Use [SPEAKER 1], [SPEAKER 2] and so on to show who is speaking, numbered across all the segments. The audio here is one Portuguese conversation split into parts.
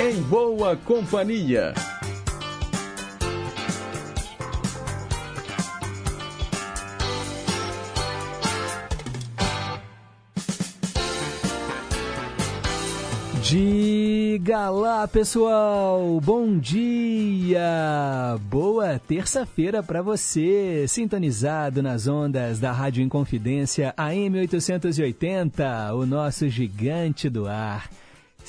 [SPEAKER 1] em boa companhia. Diga lá, pessoal! Bom dia! Boa terça-feira para você, sintonizado nas ondas da Rádio Inconfidência AM 880, o nosso gigante do ar.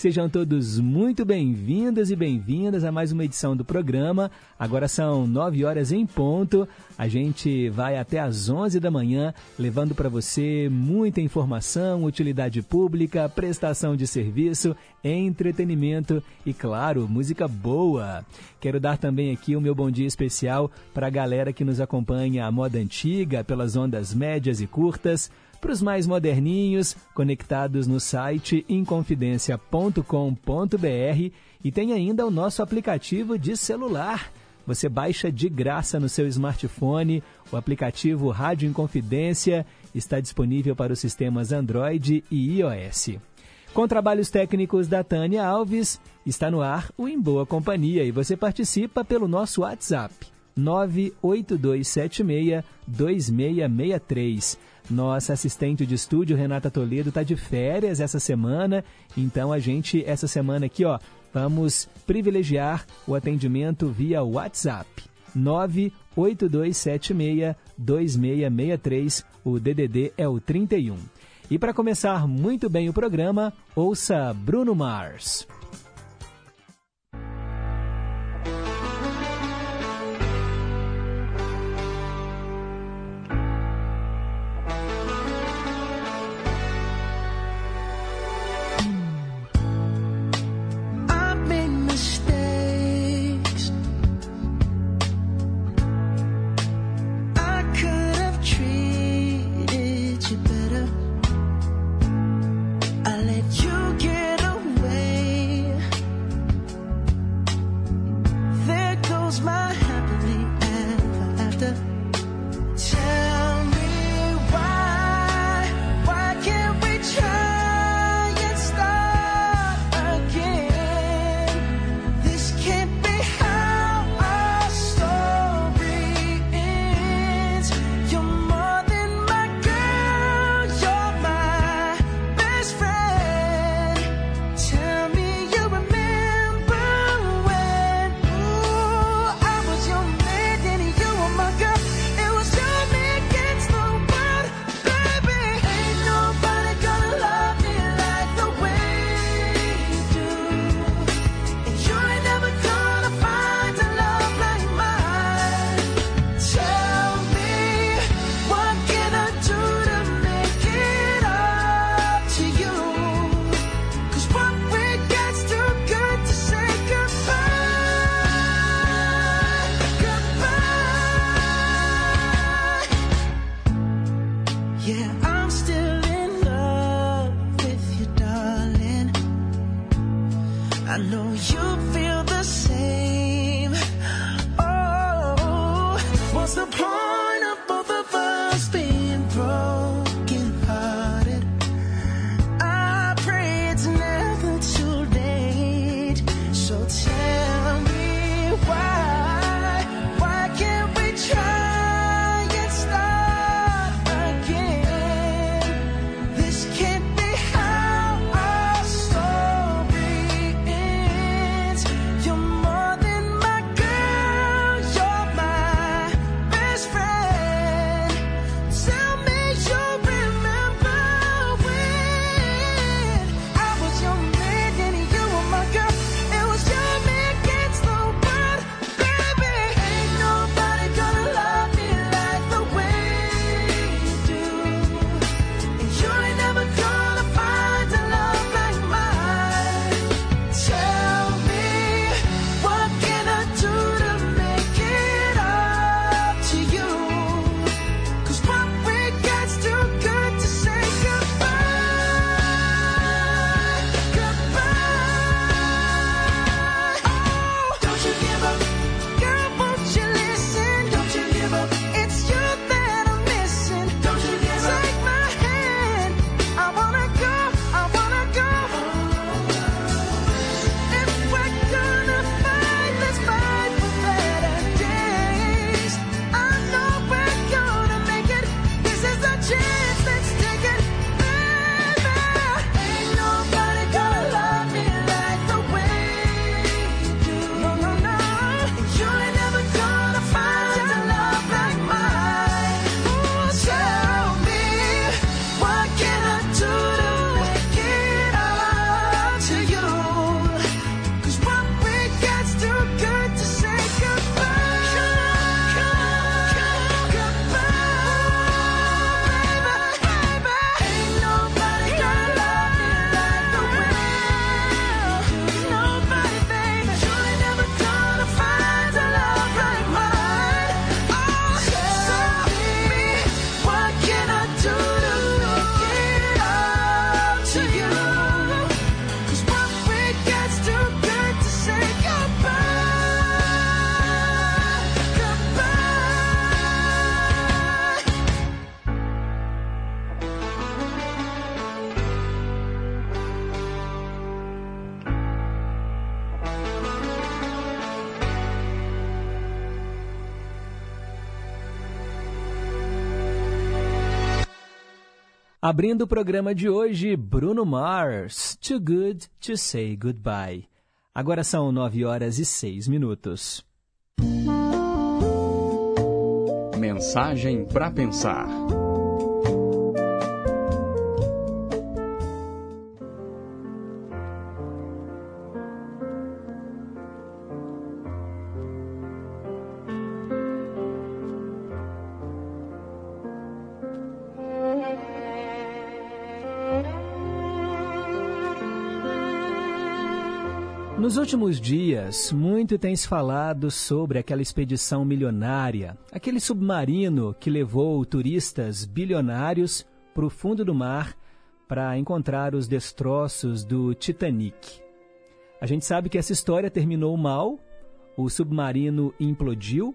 [SPEAKER 1] Sejam todos muito bem-vindos e bem-vindas a mais uma edição do programa. Agora são nove horas em ponto. A gente vai até às onze da manhã, levando para você muita informação, utilidade pública, prestação de serviço, entretenimento e, claro, música boa. Quero dar também aqui o meu bom dia especial para a galera que nos acompanha a moda antiga, pelas ondas médias e curtas para os mais moderninhos, conectados no site inconfidencia.com.br e tem ainda o nosso aplicativo de celular. Você baixa de graça no seu smartphone o aplicativo Rádio Inconfidência, está disponível para os sistemas Android e iOS. Com trabalhos técnicos da Tânia Alves, está no ar o Em Boa Companhia e você participa pelo nosso WhatsApp 98276 2663. Nossa assistente de estúdio, Renata Toledo, está de férias essa semana, então a gente, essa semana aqui, ó, vamos privilegiar o atendimento via WhatsApp. 982762663, o DDD é o 31. E para começar muito bem o programa, ouça Bruno Mars.
[SPEAKER 2] I know you've Abrindo o programa de hoje, Bruno Mars, Too Good to Say Goodbye. Agora são nove horas e seis minutos.
[SPEAKER 3] Mensagem para pensar.
[SPEAKER 2] Nos últimos dias, muito tem se falado sobre aquela expedição milionária, aquele submarino que levou turistas bilionários para o fundo do mar para encontrar os destroços do Titanic. A gente sabe que essa história terminou mal, o submarino implodiu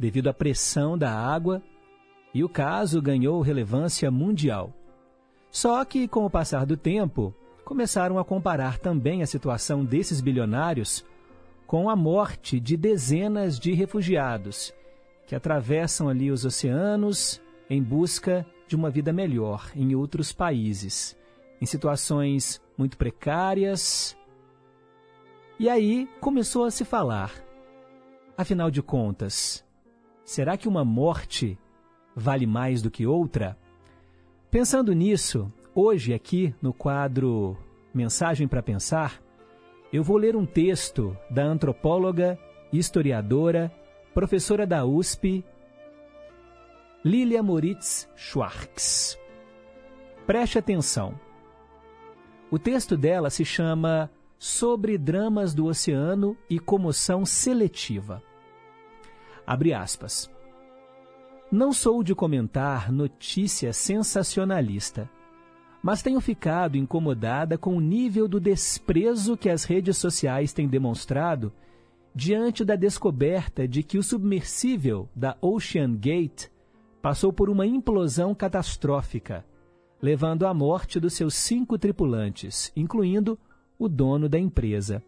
[SPEAKER 2] devido à pressão da água e o caso ganhou relevância mundial. Só que, com o passar do tempo, começaram a comparar também a situação desses bilionários com a morte de dezenas de refugiados que atravessam ali os oceanos em busca de uma vida melhor em outros países, em situações muito precárias. E aí começou a se falar: afinal de contas, será que uma morte vale mais do que outra? Pensando nisso, Hoje, aqui no quadro Mensagem para Pensar, eu vou ler um texto da antropóloga, historiadora, professora da USP, Lilia Moritz Schwartz. Preste atenção. O texto dela se chama Sobre Dramas do Oceano e Comoção Seletiva. Abre aspas. Não sou de comentar notícia sensacionalista mas tenho ficado incomodada com o nível do desprezo que as redes sociais têm demonstrado diante da descoberta de que o submersível da Ocean Gate passou por uma implosão catastrófica, levando à morte dos seus cinco tripulantes, incluindo o dono da empresa,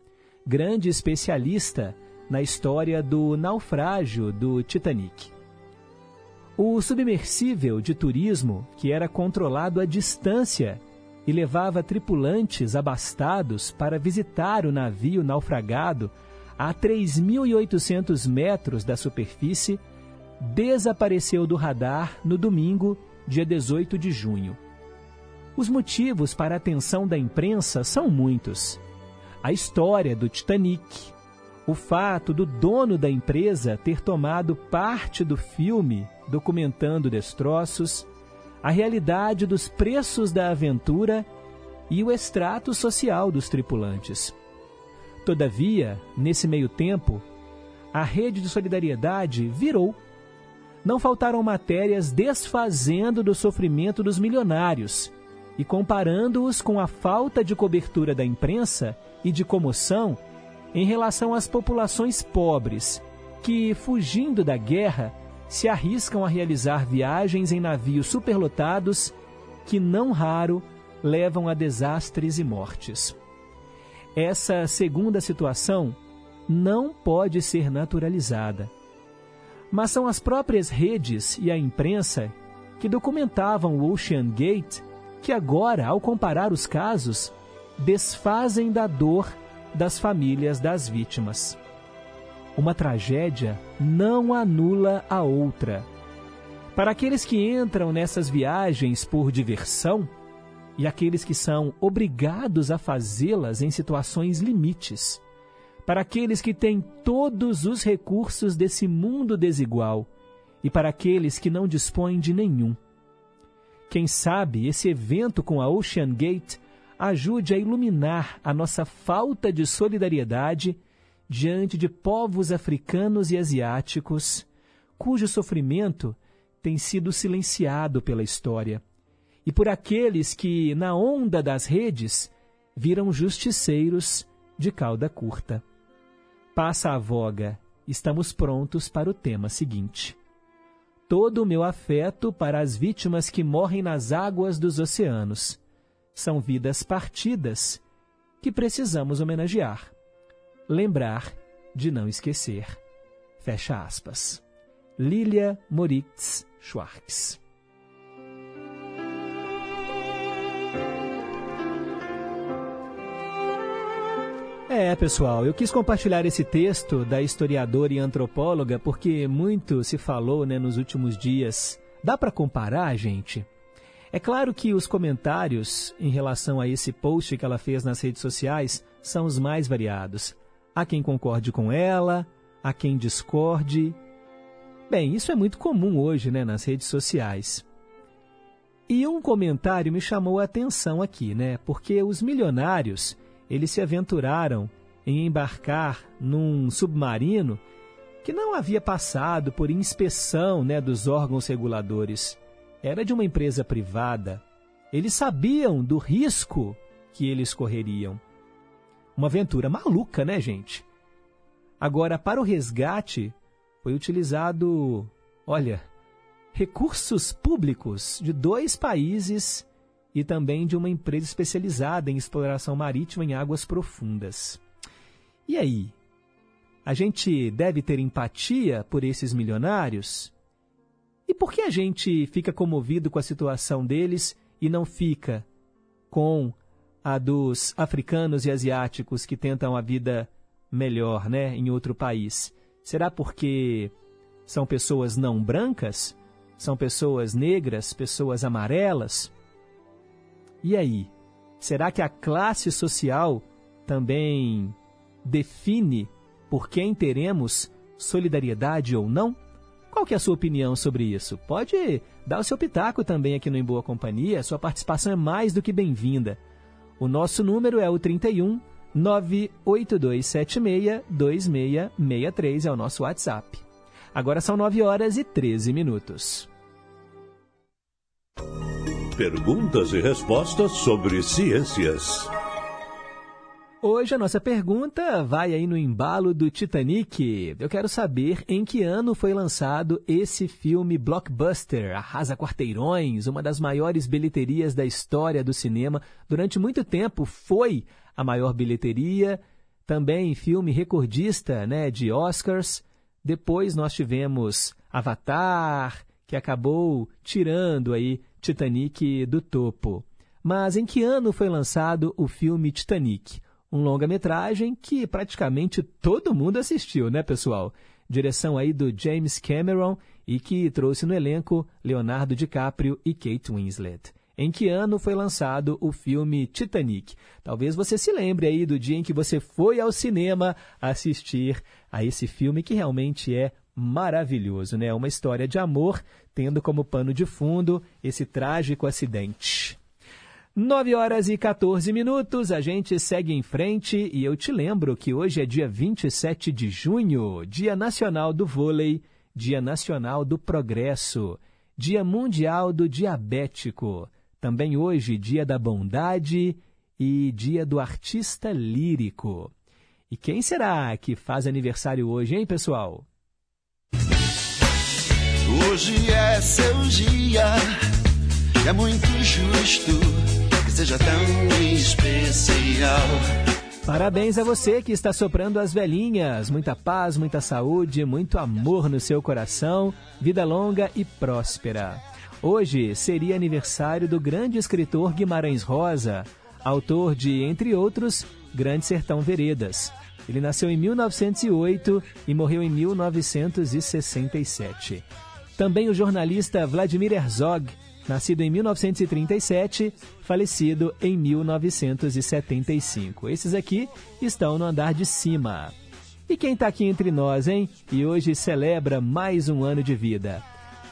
[SPEAKER 2] grande especialista na história do naufrágio do Titanic. O submersível de turismo, que era controlado à distância e levava tripulantes abastados para visitar o navio naufragado a 3.800 metros da superfície, desapareceu do radar no domingo, dia 18 de junho. Os motivos para a atenção da imprensa são muitos. A história do Titanic, o fato do dono da empresa ter tomado parte do filme documentando destroços, a realidade dos preços da aventura e o extrato social dos tripulantes. Todavia, nesse meio tempo, a rede de solidariedade virou. Não faltaram matérias desfazendo do sofrimento dos milionários e comparando-os com a falta de cobertura da imprensa e de comoção em relação às populações pobres, que, fugindo da guerra, se arriscam a realizar viagens em navios superlotados que, não raro, levam a desastres e mortes. Essa segunda situação não pode ser naturalizada. Mas são as próprias redes e a imprensa que documentavam o Ocean Gate que agora, ao comparar os casos, desfazem da dor das famílias das vítimas. Uma tragédia não anula a outra. Para aqueles que entram nessas viagens por diversão e aqueles que são obrigados a fazê-las em situações limites, para aqueles que têm todos os recursos desse mundo desigual e para aqueles que não dispõem de nenhum. Quem sabe esse evento com a Ocean Gate ajude a iluminar a nossa falta de solidariedade diante de povos africanos e asiáticos cujo sofrimento tem sido silenciado pela história, e por aqueles que, na onda das redes, viram justiceiros de cauda curta. Passa a voga, estamos prontos para o tema seguinte. Todo o meu afeto para as vítimas que morrem nas águas dos oceanos são vidas partidas que precisamos homenagear, lembrar de não esquecer. Fecha aspas. Lilia Moritz Schwartz. É, pessoal, eu quis compartilhar esse texto da historiadora e antropóloga porque muito se falou né, nos últimos dias. Dá para comparar, gente? É claro que os comentários em relação a esse post que ela fez nas redes sociais são os mais variados. Há quem concorde com ela, há quem discorde. Bem, isso é muito comum hoje né, nas redes sociais. E um comentário me chamou a atenção aqui, né? Porque os milionários eles se aventuraram em embarcar num submarino que não havia passado por inspeção né, dos órgãos reguladores. Era de uma empresa privada. Eles sabiam do risco que eles correriam. Uma aventura maluca, né, gente? Agora, para o resgate, foi utilizado, olha, recursos públicos de dois países e também de uma empresa especializada em exploração marítima em águas profundas. E aí? A gente deve ter empatia por esses milionários? E por que a gente fica comovido com a situação deles e não fica com a dos africanos e asiáticos que tentam a vida melhor, né, em outro país? Será porque são pessoas não brancas? São pessoas negras, pessoas amarelas? E aí? Será que a classe social também define por quem teremos solidariedade ou não? Qual que é a sua opinião sobre isso? Pode dar o seu pitaco também aqui no Em Boa Companhia, sua participação é mais do que bem-vinda. O nosso número é o 31 98276 2663, é o nosso WhatsApp. Agora são 9 horas e 13 minutos.
[SPEAKER 4] Perguntas e respostas sobre ciências.
[SPEAKER 2] Hoje a nossa pergunta vai aí no embalo do Titanic. Eu quero saber em que ano foi lançado esse filme blockbuster, Arrasa Quarteirões, uma das maiores bilheterias da história do cinema. Durante muito tempo foi a maior bilheteria, também filme recordista né, de Oscars. Depois nós tivemos Avatar, que acabou tirando aí Titanic do topo. Mas em que ano foi lançado o filme Titanic? Um longa-metragem que praticamente todo mundo assistiu, né, pessoal? Direção aí do James Cameron e que trouxe no elenco Leonardo DiCaprio e Kate Winslet. Em que ano foi lançado o filme Titanic? Talvez você se lembre aí do dia em que você foi ao cinema assistir a esse filme que realmente é maravilhoso, né? Uma história de amor, tendo como pano de fundo esse trágico acidente. 9 horas e 14 minutos, a gente segue em frente e eu te lembro que hoje é dia 27 de junho, Dia Nacional do Vôlei, Dia Nacional do Progresso, Dia Mundial do Diabético, também hoje Dia da Bondade e Dia do Artista Lírico. E quem será que faz aniversário hoje, hein, pessoal?
[SPEAKER 5] Hoje é seu dia, é muito justo seja tão especial.
[SPEAKER 2] Parabéns a você que está soprando as velhinhas. Muita paz, muita saúde, muito amor no seu coração, vida longa e próspera. Hoje seria aniversário do grande escritor Guimarães Rosa, autor de, entre outros, Grande Sertão Veredas. Ele nasceu em 1908 e morreu em 1967. Também o jornalista Vladimir Herzog, nascido em 1937, falecido em 1975. Esses aqui estão no andar de cima. E quem está aqui entre nós, hein? E hoje celebra mais um ano de vida.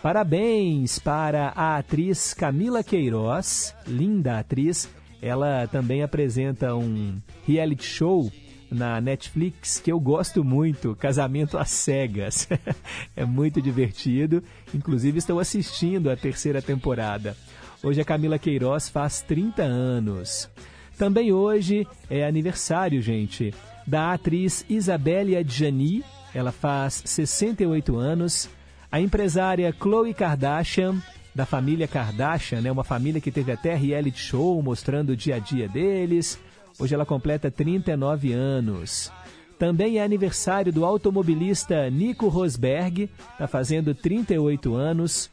[SPEAKER 2] Parabéns para a atriz Camila Queiroz, linda atriz. Ela também apresenta um reality show na Netflix que eu gosto muito, Casamento às Cegas. é muito divertido, inclusive estou assistindo a terceira temporada. Hoje a Camila Queiroz faz 30 anos. Também hoje é aniversário, gente, da atriz Isabelle Adjani, ela faz 68 anos. A empresária Khloe Kardashian, da família Kardashian, né, uma família que teve até reality show mostrando o dia a dia deles. Hoje ela completa 39 anos. Também é aniversário do automobilista Nico Rosberg, está fazendo 38 anos.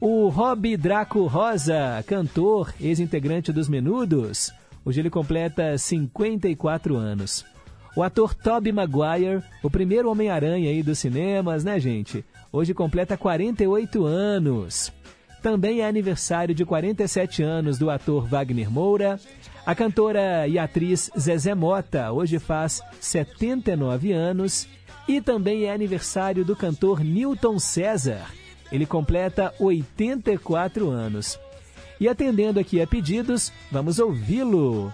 [SPEAKER 2] O Rob Draco Rosa, cantor, ex-integrante dos Menudos, hoje ele completa 54 anos. O ator Tobey Maguire, o primeiro Homem-Aranha aí dos cinemas, né, gente? Hoje completa 48 anos. Também é aniversário de 47 anos do ator Wagner Moura. A cantora e atriz Zezé Mota hoje faz 79 anos. E também é aniversário do cantor Newton César. Ele completa 84 anos. E atendendo aqui a pedidos, vamos ouvi-lo.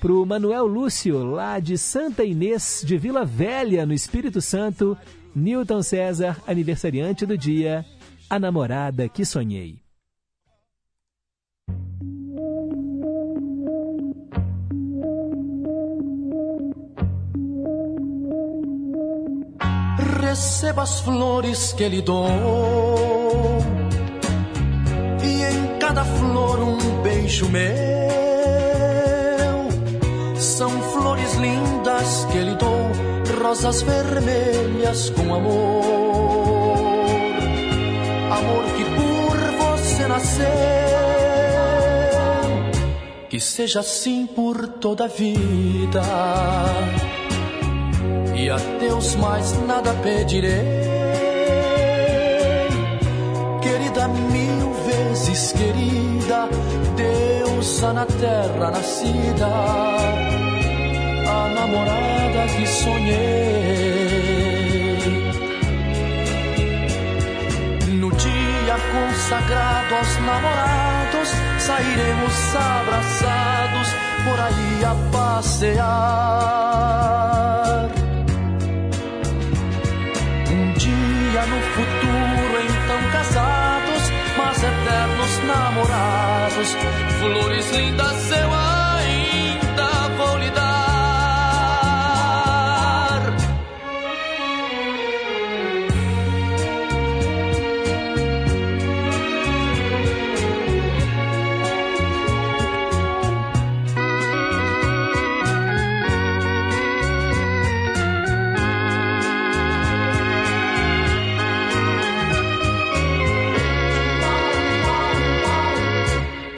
[SPEAKER 2] Para o Manuel Lúcio, lá de Santa Inês de Vila Velha, no Espírito Santo, Newton César, aniversariante do dia, a namorada que sonhei.
[SPEAKER 6] receba as flores que lhe dou. E em cada flor um beijo meu. São flores lindas que lhe dou, rosas vermelhas com amor. Amor que por você nasceu. Que seja assim por toda a vida e a Deus mais nada pedirei. Querida, mil vezes querida, deusa na terra nascida, a namorada que sonhei. Consagrado aos namorados, sairemos abraçados por aí a passear no futuro, então casados, mas eternos namorados. Flores lindas eu ainda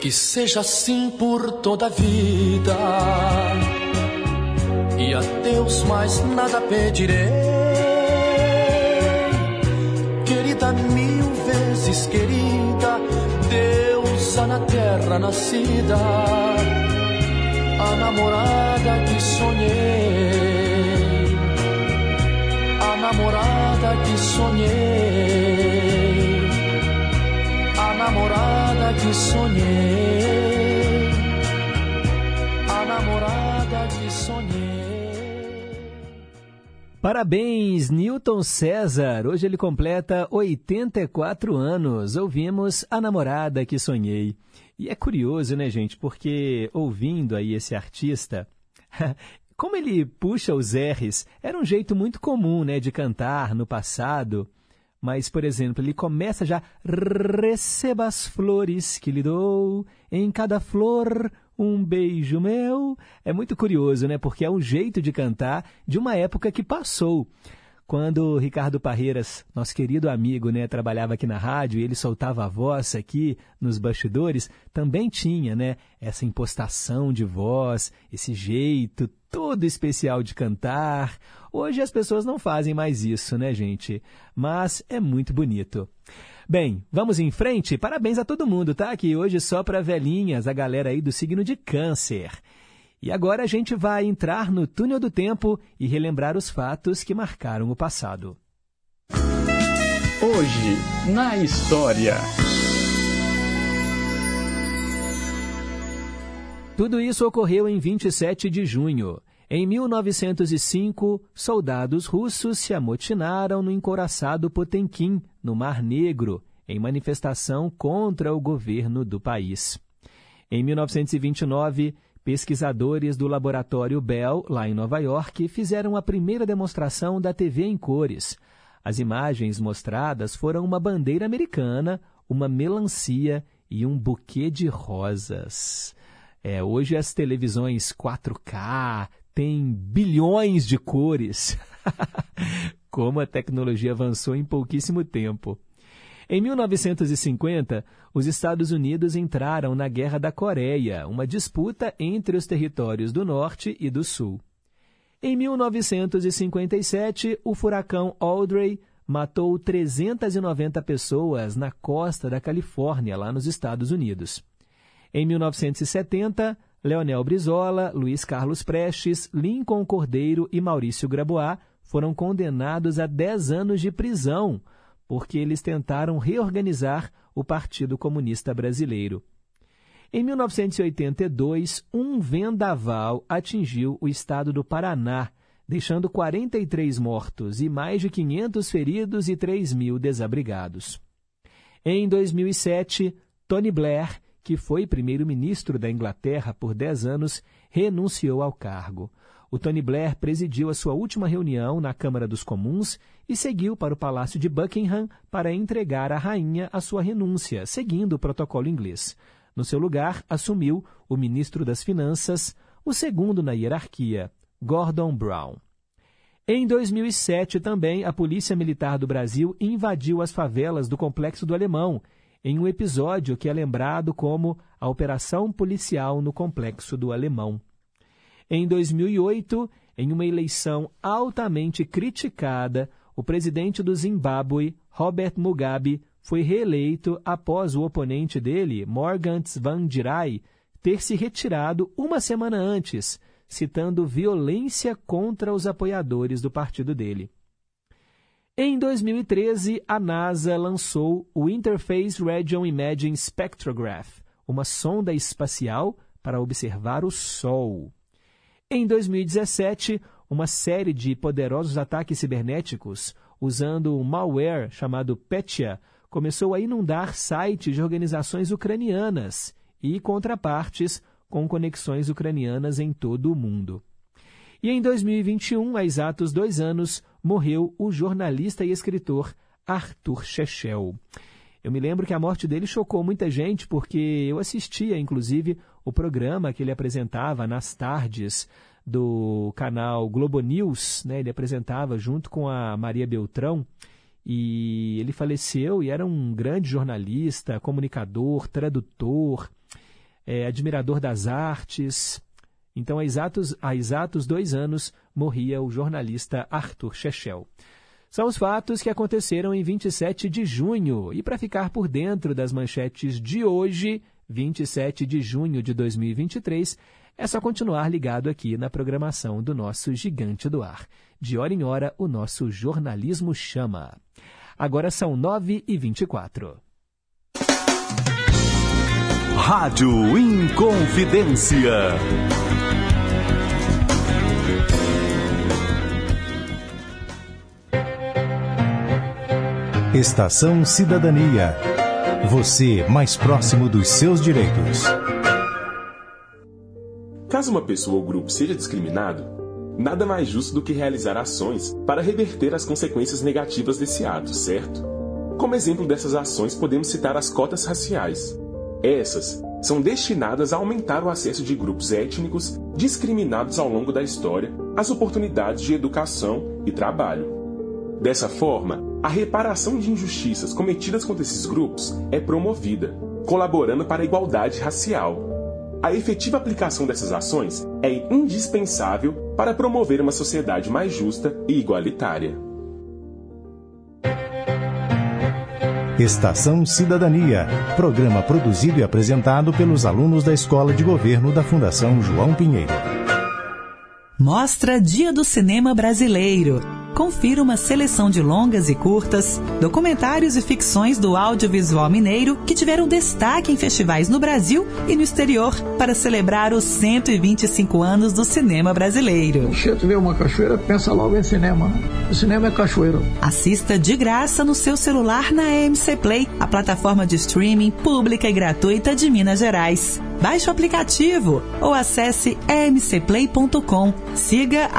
[SPEAKER 6] que seja assim por toda a vida. E a Deus mais nada pedirei. Querida, mil vezes querida, deusa na terra nascida, a namorada que sonhei, a namorada que sonhei que sonhei, a namorada que sonhei.
[SPEAKER 2] Parabéns, Newton César. Hoje ele completa 84 anos. Ouvimos A Namorada que Sonhei. E é curioso, né, gente? Porque ouvindo aí esse artista, como ele puxa os R's, era um jeito muito comum, né, de cantar no passado. Mas, por exemplo, ele começa já, receba as flores que lhe dou, em cada flor um beijo meu. É muito curioso, né? Porque é um jeito de cantar de uma época que passou. Quando Ricardo Parreiras, nosso querido amigo, né, trabalhava aqui na rádio e ele soltava a voz aqui nos bastidores, também tinha, né, essa impostação de voz, esse jeito todo especial de cantar. Hoje as pessoas não fazem mais isso, né, gente? Mas é muito bonito. Bem, vamos em frente? Parabéns a todo mundo, tá? Aqui hoje só para velhinhas, a galera aí do signo de Câncer. E agora a gente vai entrar no túnel do tempo e relembrar os fatos que marcaram o passado.
[SPEAKER 3] Hoje, na história.
[SPEAKER 2] Tudo isso ocorreu em 27 de junho. Em 1905, soldados russos se amotinaram no encoraçado Potemkin, no Mar Negro, em manifestação contra o governo do país. Em 1929, Pesquisadores do Laboratório Bell, lá em Nova York, fizeram a primeira demonstração da TV em cores. As imagens mostradas foram uma bandeira americana, uma melancia e um buquê de rosas. É, hoje as televisões 4K têm bilhões de cores. Como a tecnologia avançou em pouquíssimo tempo. Em 1950, os Estados Unidos entraram na Guerra da Coreia, uma disputa entre os territórios do Norte e do Sul. Em 1957, o furacão Audrey matou 390 pessoas na costa da Califórnia, lá nos Estados Unidos. Em 1970, Leonel Brizola, Luiz Carlos Prestes, Lincoln Cordeiro e Maurício Grabois foram condenados a 10 anos de prisão porque eles tentaram reorganizar o Partido Comunista Brasileiro. Em 1982, um vendaval atingiu o estado do Paraná, deixando 43 mortos e mais de 500 feridos e 3 mil desabrigados. Em 2007, Tony Blair, que foi primeiro-ministro da Inglaterra por 10 anos, renunciou ao cargo. O Tony Blair presidiu a sua última reunião na Câmara dos Comuns e seguiu para o Palácio de Buckingham para entregar à rainha a sua renúncia, seguindo o protocolo inglês. No seu lugar, assumiu o ministro das Finanças, o segundo na hierarquia, Gordon Brown. Em 2007, também, a Polícia Militar do Brasil invadiu as favelas do Complexo do Alemão, em um episódio que é lembrado como a Operação Policial no Complexo do Alemão. Em 2008, em uma eleição altamente criticada, o presidente do Zimbábue, Robert Mugabe, foi reeleito após o oponente dele, Morgan Tsvangirai, ter se retirado uma semana antes, citando violência contra os apoiadores do partido dele. Em 2013, a NASA lançou o Interface Region Imaging Spectrograph, uma sonda espacial para observar o Sol. Em 2017, uma série de poderosos ataques cibernéticos usando um malware chamado Petya começou a inundar sites de organizações ucranianas e contrapartes com conexões ucranianas em todo o mundo. E em 2021, há exatos dois anos, morreu o jornalista e escritor Arthur Chechel. Eu me lembro que a morte dele chocou muita gente, porque eu assistia, inclusive, o programa que ele apresentava nas tardes do canal Globo News. Né? Ele apresentava junto com a Maria Beltrão. E ele faleceu e era um grande jornalista, comunicador, tradutor, é, admirador das artes. Então, há exatos, há exatos dois anos, morria o jornalista Arthur Chechel. São os fatos que aconteceram em 27 de junho. E para ficar por dentro das manchetes de hoje, 27 de junho de 2023, é só continuar ligado aqui na programação do nosso Gigante do Ar. De hora em hora, o nosso jornalismo chama. Agora são 9 e 24.
[SPEAKER 4] Rádio Inconfidência.
[SPEAKER 7] Estação Cidadania. Você mais próximo dos seus direitos.
[SPEAKER 8] Caso uma pessoa ou grupo seja discriminado, nada mais justo do que realizar ações para reverter as consequências negativas desse ato, certo? Como exemplo dessas ações, podemos citar as cotas raciais. Essas são destinadas a aumentar o acesso de grupos étnicos discriminados ao longo da história às oportunidades de educação e trabalho. Dessa forma, a reparação de injustiças cometidas contra esses grupos é promovida, colaborando para a igualdade racial. A efetiva aplicação dessas ações é indispensável para promover uma sociedade mais justa e igualitária.
[SPEAKER 7] Estação Cidadania, programa produzido e apresentado pelos alunos da Escola de Governo da Fundação João Pinheiro.
[SPEAKER 9] Mostra Dia do Cinema Brasileiro confira uma seleção de longas e curtas, documentários e ficções do audiovisual mineiro que tiveram destaque em festivais no Brasil e no exterior para celebrar os 125 anos do cinema brasileiro.
[SPEAKER 10] Cheto vê uma cachoeira, pensa logo em cinema. O cinema é cachoeiro.
[SPEAKER 9] Assista de graça no seu celular na MC Play, a plataforma de streaming pública e gratuita de Minas Gerais. Baixe o aplicativo ou acesse emcplay.com. Siga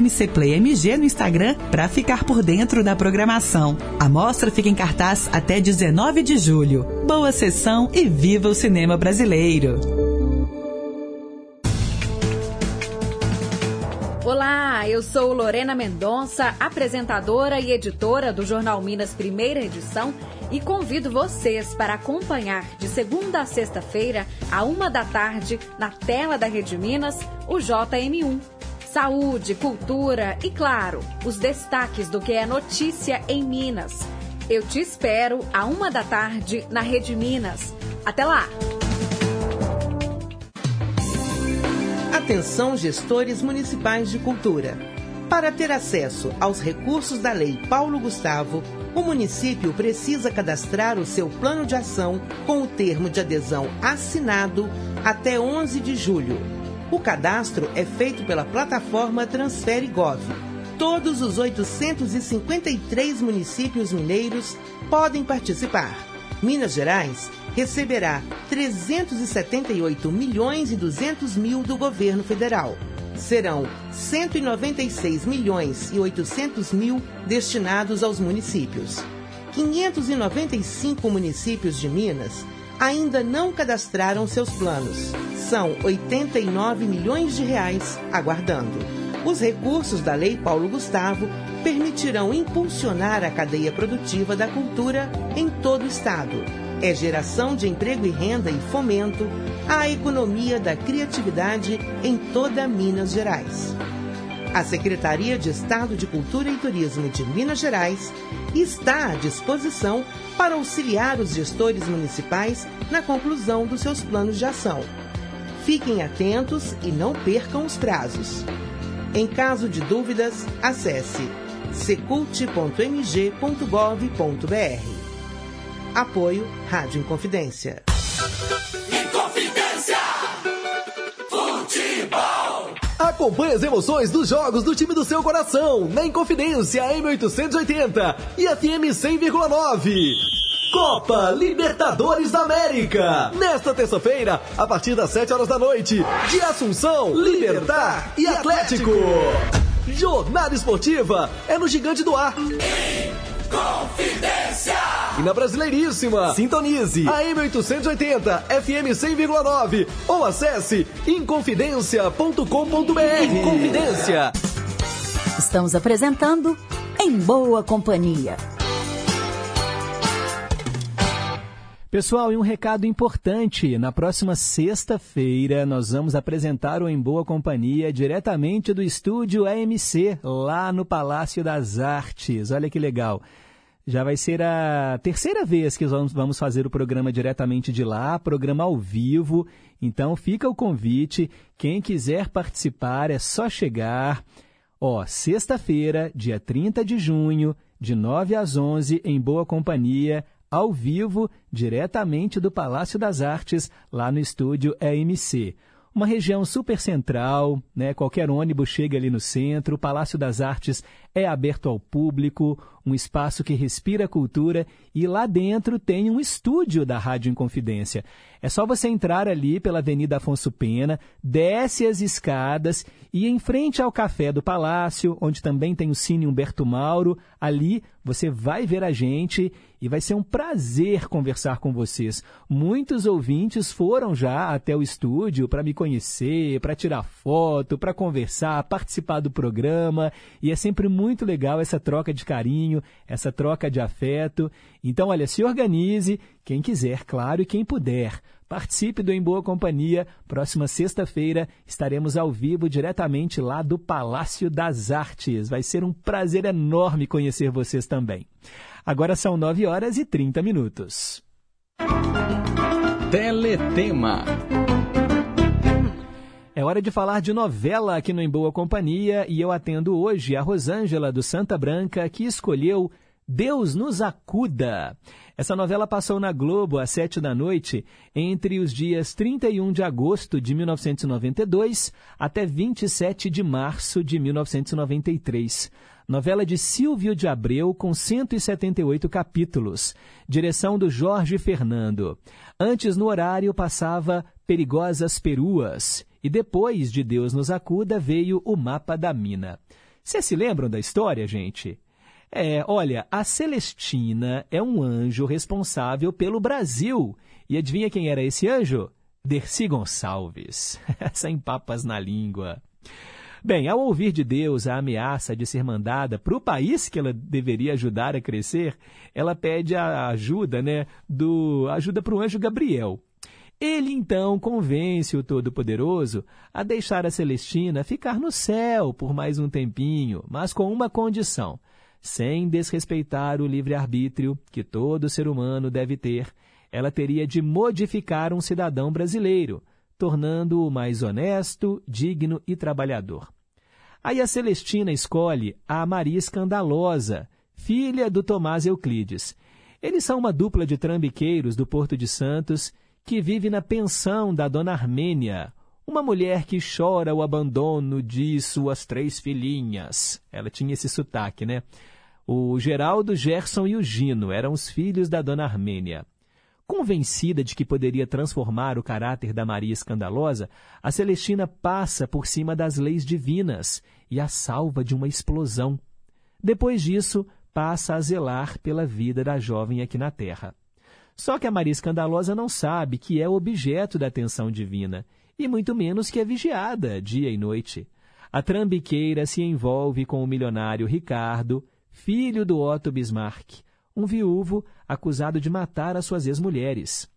[SPEAKER 9] mcplaymg no Instagram para ficar por dentro da programação. A mostra fica em cartaz até 19 de julho. Boa sessão e viva o cinema brasileiro!
[SPEAKER 11] Eu sou Lorena Mendonça, apresentadora e editora do Jornal Minas Primeira Edição e convido vocês para acompanhar de segunda a sexta-feira, a uma da tarde, na tela da Rede Minas, o JM1 saúde, cultura e, claro, os destaques do que é notícia em Minas. Eu te espero a uma da tarde na Rede Minas. Até lá!
[SPEAKER 12] Atenção, gestores municipais de cultura. Para ter acesso aos recursos da Lei Paulo Gustavo, o município precisa cadastrar o seu plano de ação com o termo de adesão assinado até 11 de julho. O cadastro é feito pela plataforma Transfere Gov. Todos os 853 municípios mineiros podem participar. Minas Gerais receberá 378 milhões e 200 mil do governo federal. Serão 196 milhões e 800 mil destinados aos municípios. 595 municípios de Minas ainda não cadastraram seus planos. São 89 milhões de reais aguardando. Os recursos da Lei Paulo Gustavo permitirão impulsionar a cadeia produtiva da cultura em todo o estado. É geração de emprego e renda e fomento à economia da criatividade em toda Minas Gerais. A Secretaria de Estado de Cultura e Turismo de Minas Gerais está à disposição para auxiliar os gestores municipais na conclusão dos seus planos de ação. Fiquem atentos e não percam os prazos. Em caso de dúvidas, acesse secult.mg.gov.br. Apoio Rádio Inconfidência.
[SPEAKER 13] Inconfidência! Futebol!
[SPEAKER 14] Acompanhe as emoções dos jogos do time do seu coração na Inconfidência M880 e FM 100,9. Copa Libertadores da América. Nesta terça-feira, a partir das 7 horas da noite, de Assunção, Libertar e Atlético. Jornada esportiva é no Gigante do Ar.
[SPEAKER 13] Confidência!
[SPEAKER 14] E na Brasileiríssima, sintonize a M880 FM 100,9 ou acesse inconfidencia.com.br. Inconfidência.
[SPEAKER 15] Estamos apresentando Em Boa Companhia.
[SPEAKER 2] Pessoal, e um recado importante. Na próxima sexta-feira, nós vamos apresentar o Em Boa Companhia diretamente do estúdio AMC, lá no Palácio das Artes. Olha que legal. Já vai ser a terceira vez que vamos fazer o programa diretamente de lá, programa ao vivo. Então fica o convite. Quem quiser participar é só chegar. Ó, sexta-feira, dia 30 de junho, de 9 às 11, em Boa Companhia, ao vivo, diretamente do Palácio das Artes, lá no estúdio EMC. Uma região super central, né? qualquer ônibus chega ali no centro, o Palácio das Artes é aberto ao público, um espaço que respira cultura e lá dentro tem um estúdio da Rádio Inconfidência. É só você entrar ali pela Avenida Afonso Pena, desce as escadas e em frente ao Café do Palácio, onde também tem o Cine Humberto Mauro, ali você vai ver a gente e vai ser um prazer conversar com vocês. Muitos ouvintes foram já até o estúdio para me conhecer, para tirar foto, para conversar, participar do programa e é sempre muito legal essa troca de carinho, essa troca de afeto. Então, olha, se organize, quem quiser, claro, e quem puder. Participe do Em Boa Companhia. Próxima sexta-feira estaremos ao vivo diretamente lá do Palácio das Artes. Vai ser um prazer enorme conhecer vocês também. Agora são 9 horas e 30 minutos.
[SPEAKER 3] Teletema.
[SPEAKER 2] É hora de falar de novela aqui no Em Boa Companhia e eu atendo hoje a Rosângela do Santa Branca que escolheu Deus nos acuda. Essa novela passou na Globo às sete da noite entre os dias 31 de agosto de 1992 até 27 de março de 1993. Novela de Silvio de Abreu com 178 capítulos. Direção do Jorge Fernando. Antes no horário passava Perigosas Peruas e depois de Deus nos acuda veio o Mapa da Mina. Vocês se lembram da história, gente? É, olha, a Celestina é um anjo responsável pelo Brasil. E adivinha quem era esse anjo? Dercy Gonçalves. Sem papas na língua. Bem, ao ouvir de Deus a ameaça de ser mandada para o país que ela deveria ajudar a crescer, ela pede a ajuda, né, do ajuda para o anjo Gabriel. Ele então convence o Todo-Poderoso a deixar a Celestina ficar no céu por mais um tempinho, mas com uma condição: sem desrespeitar o livre-arbítrio que todo ser humano deve ter, ela teria de modificar um cidadão brasileiro, tornando-o mais honesto, digno e trabalhador. Aí a Celestina escolhe a Maria Escandalosa, filha do Tomás Euclides. Eles são uma dupla de trambiqueiros do Porto de Santos que vive na pensão da dona Armênia, uma mulher que chora o abandono de suas três filhinhas. Ela tinha esse sotaque, né? O Geraldo, Gerson e o Gino eram os filhos da dona Armênia. Convencida de que poderia transformar o caráter da Maria escandalosa, a Celestina passa por cima das leis divinas e a salva de uma explosão. Depois disso, passa a zelar pela vida da jovem aqui na Terra. Só que a Maria Escandalosa não sabe que é objeto da atenção divina, e muito menos que é vigiada dia e noite. A trambiqueira se envolve com o milionário Ricardo, filho do Otto Bismarck, um viúvo acusado de matar as suas ex-mulheres.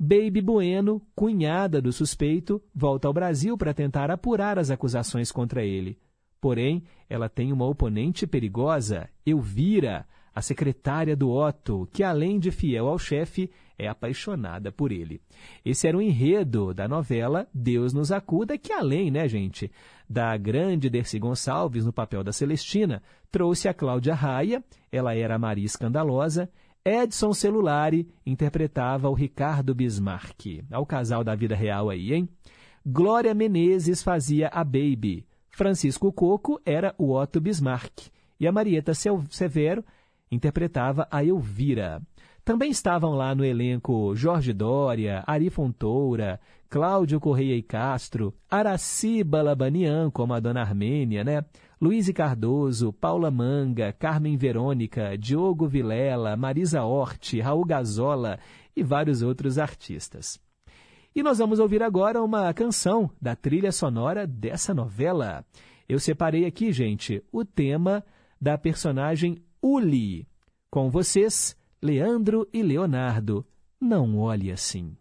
[SPEAKER 2] Baby Bueno, cunhada do suspeito, volta ao Brasil para tentar apurar as acusações contra ele. Porém, ela tem uma oponente perigosa, Elvira, a secretária do Otto, que além de fiel ao chefe, é apaixonada por ele. Esse era o enredo da novela Deus nos acuda, que além, né, gente, da grande Dercy Gonçalves no papel da Celestina, trouxe a Cláudia Raia, ela era a Maria Escandalosa, Edson Celulari interpretava o Ricardo Bismarck. Ao casal da vida real aí, hein? Glória Menezes fazia a Baby. Francisco Coco era o Otto Bismarck. E a Marieta Severo interpretava a Elvira. Também estavam lá no elenco Jorge Dória, Ari Fontoura, Cláudio Correia e Castro, Araci Balabanian, como a Dona Armênia, né? Luiz Cardoso, Paula Manga, Carmen Verônica, Diogo Vilela, Marisa Hort, Raul Gazola e vários outros artistas. E nós vamos ouvir agora uma canção da trilha sonora dessa novela. Eu separei aqui, gente, o tema da personagem Uli. Com vocês, Leandro e Leonardo. Não olhe assim.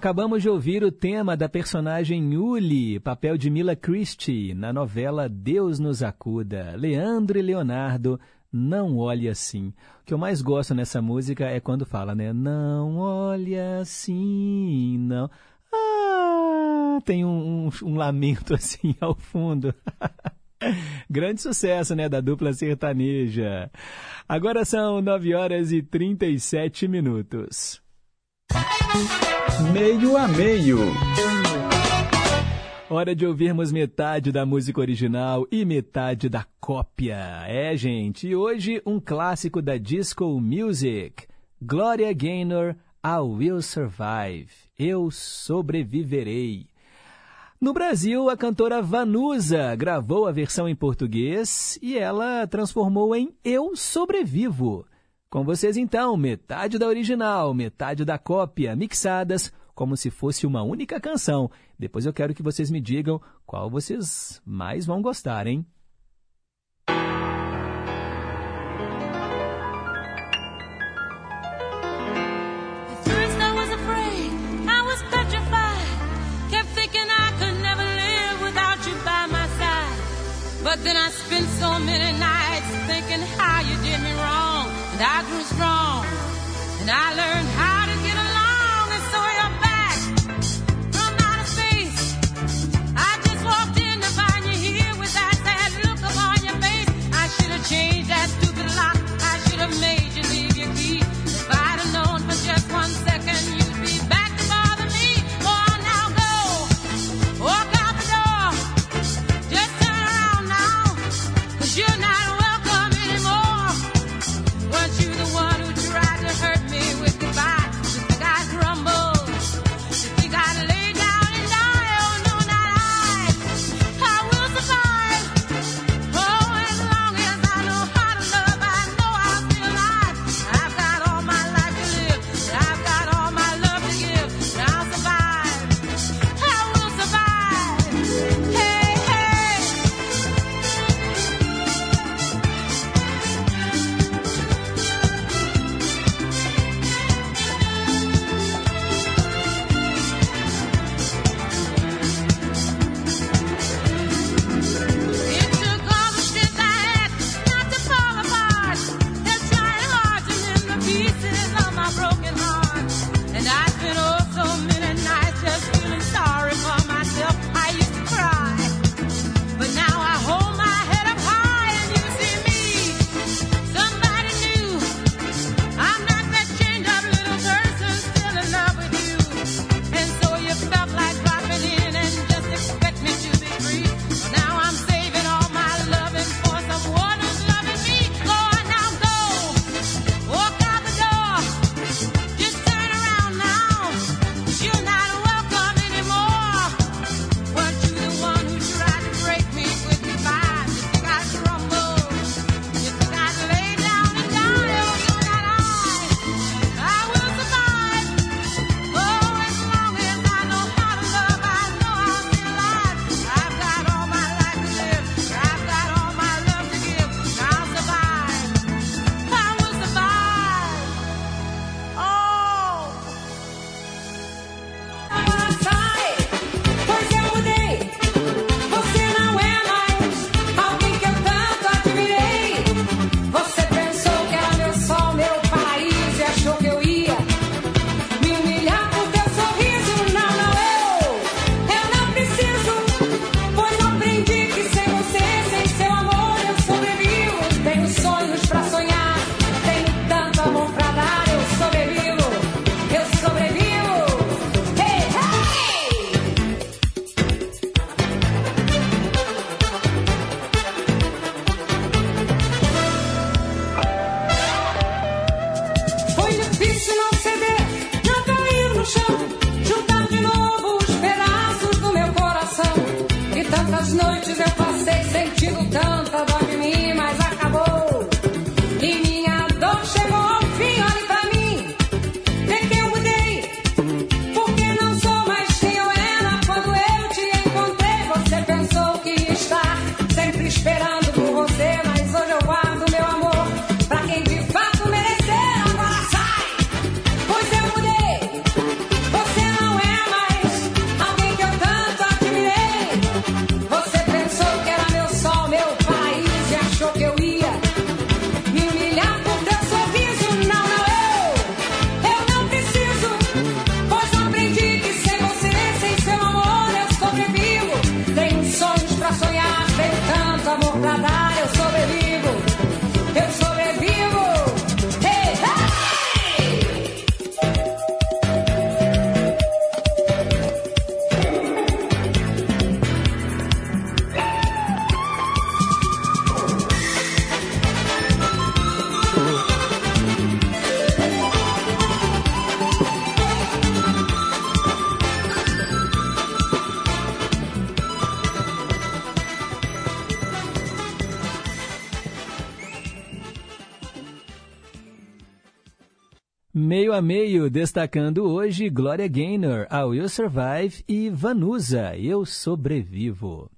[SPEAKER 2] Acabamos de ouvir o tema da personagem Yuli, papel de Mila Christie, na novela Deus nos acuda. Leandro e Leonardo, não olhe assim. O que eu mais gosto nessa música é quando fala, né? Não olhe assim, não. Ah, tem um, um, um lamento assim ao fundo. Grande sucesso, né, da dupla sertaneja. Agora são 9 horas e 37 minutos.
[SPEAKER 3] Meio a meio.
[SPEAKER 2] Hora de ouvirmos metade da música original e metade da cópia. É, gente, e hoje um clássico da disco music. Gloria Gaynor, I Will Survive. Eu sobreviverei. No Brasil, a cantora Vanusa gravou a versão em português e ela transformou em Eu Sobrevivo. Com vocês então, metade da original, metade da cópia, mixadas como se fosse uma única canção. Depois eu quero que vocês me digam qual vocês mais vão gostar, hein?
[SPEAKER 13] But then I spent so many nights
[SPEAKER 2] Dagen. A meio, destacando hoje Gloria Gaynor, I Will Survive e Vanusa, Eu Sobrevivo.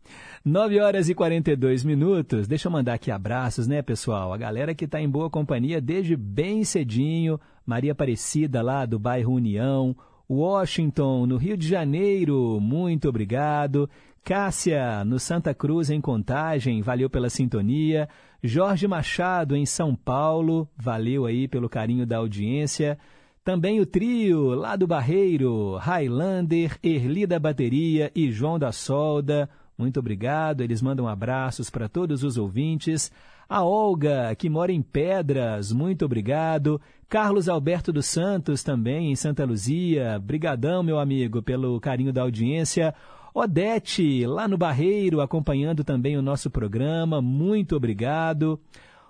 [SPEAKER 2] 9 horas e 42 minutos. Deixa eu mandar aqui abraços, né, pessoal? A galera que está em boa companhia desde bem cedinho. Maria Aparecida, lá do bairro União. Washington, no Rio de Janeiro, muito obrigado. Cássia, no Santa Cruz, em Contagem, valeu pela sintonia. Jorge Machado, em São Paulo, valeu aí pelo carinho da audiência. Também o trio, lá do Barreiro, Highlander, Erli da Bateria e João da Solda. Muito obrigado, eles mandam abraços para todos os ouvintes. A Olga, que mora em Pedras, muito obrigado. Carlos Alberto dos Santos, também em Santa Luzia. Brigadão, meu amigo, pelo carinho da audiência. Odete, lá no Barreiro, acompanhando também o nosso programa, muito obrigado.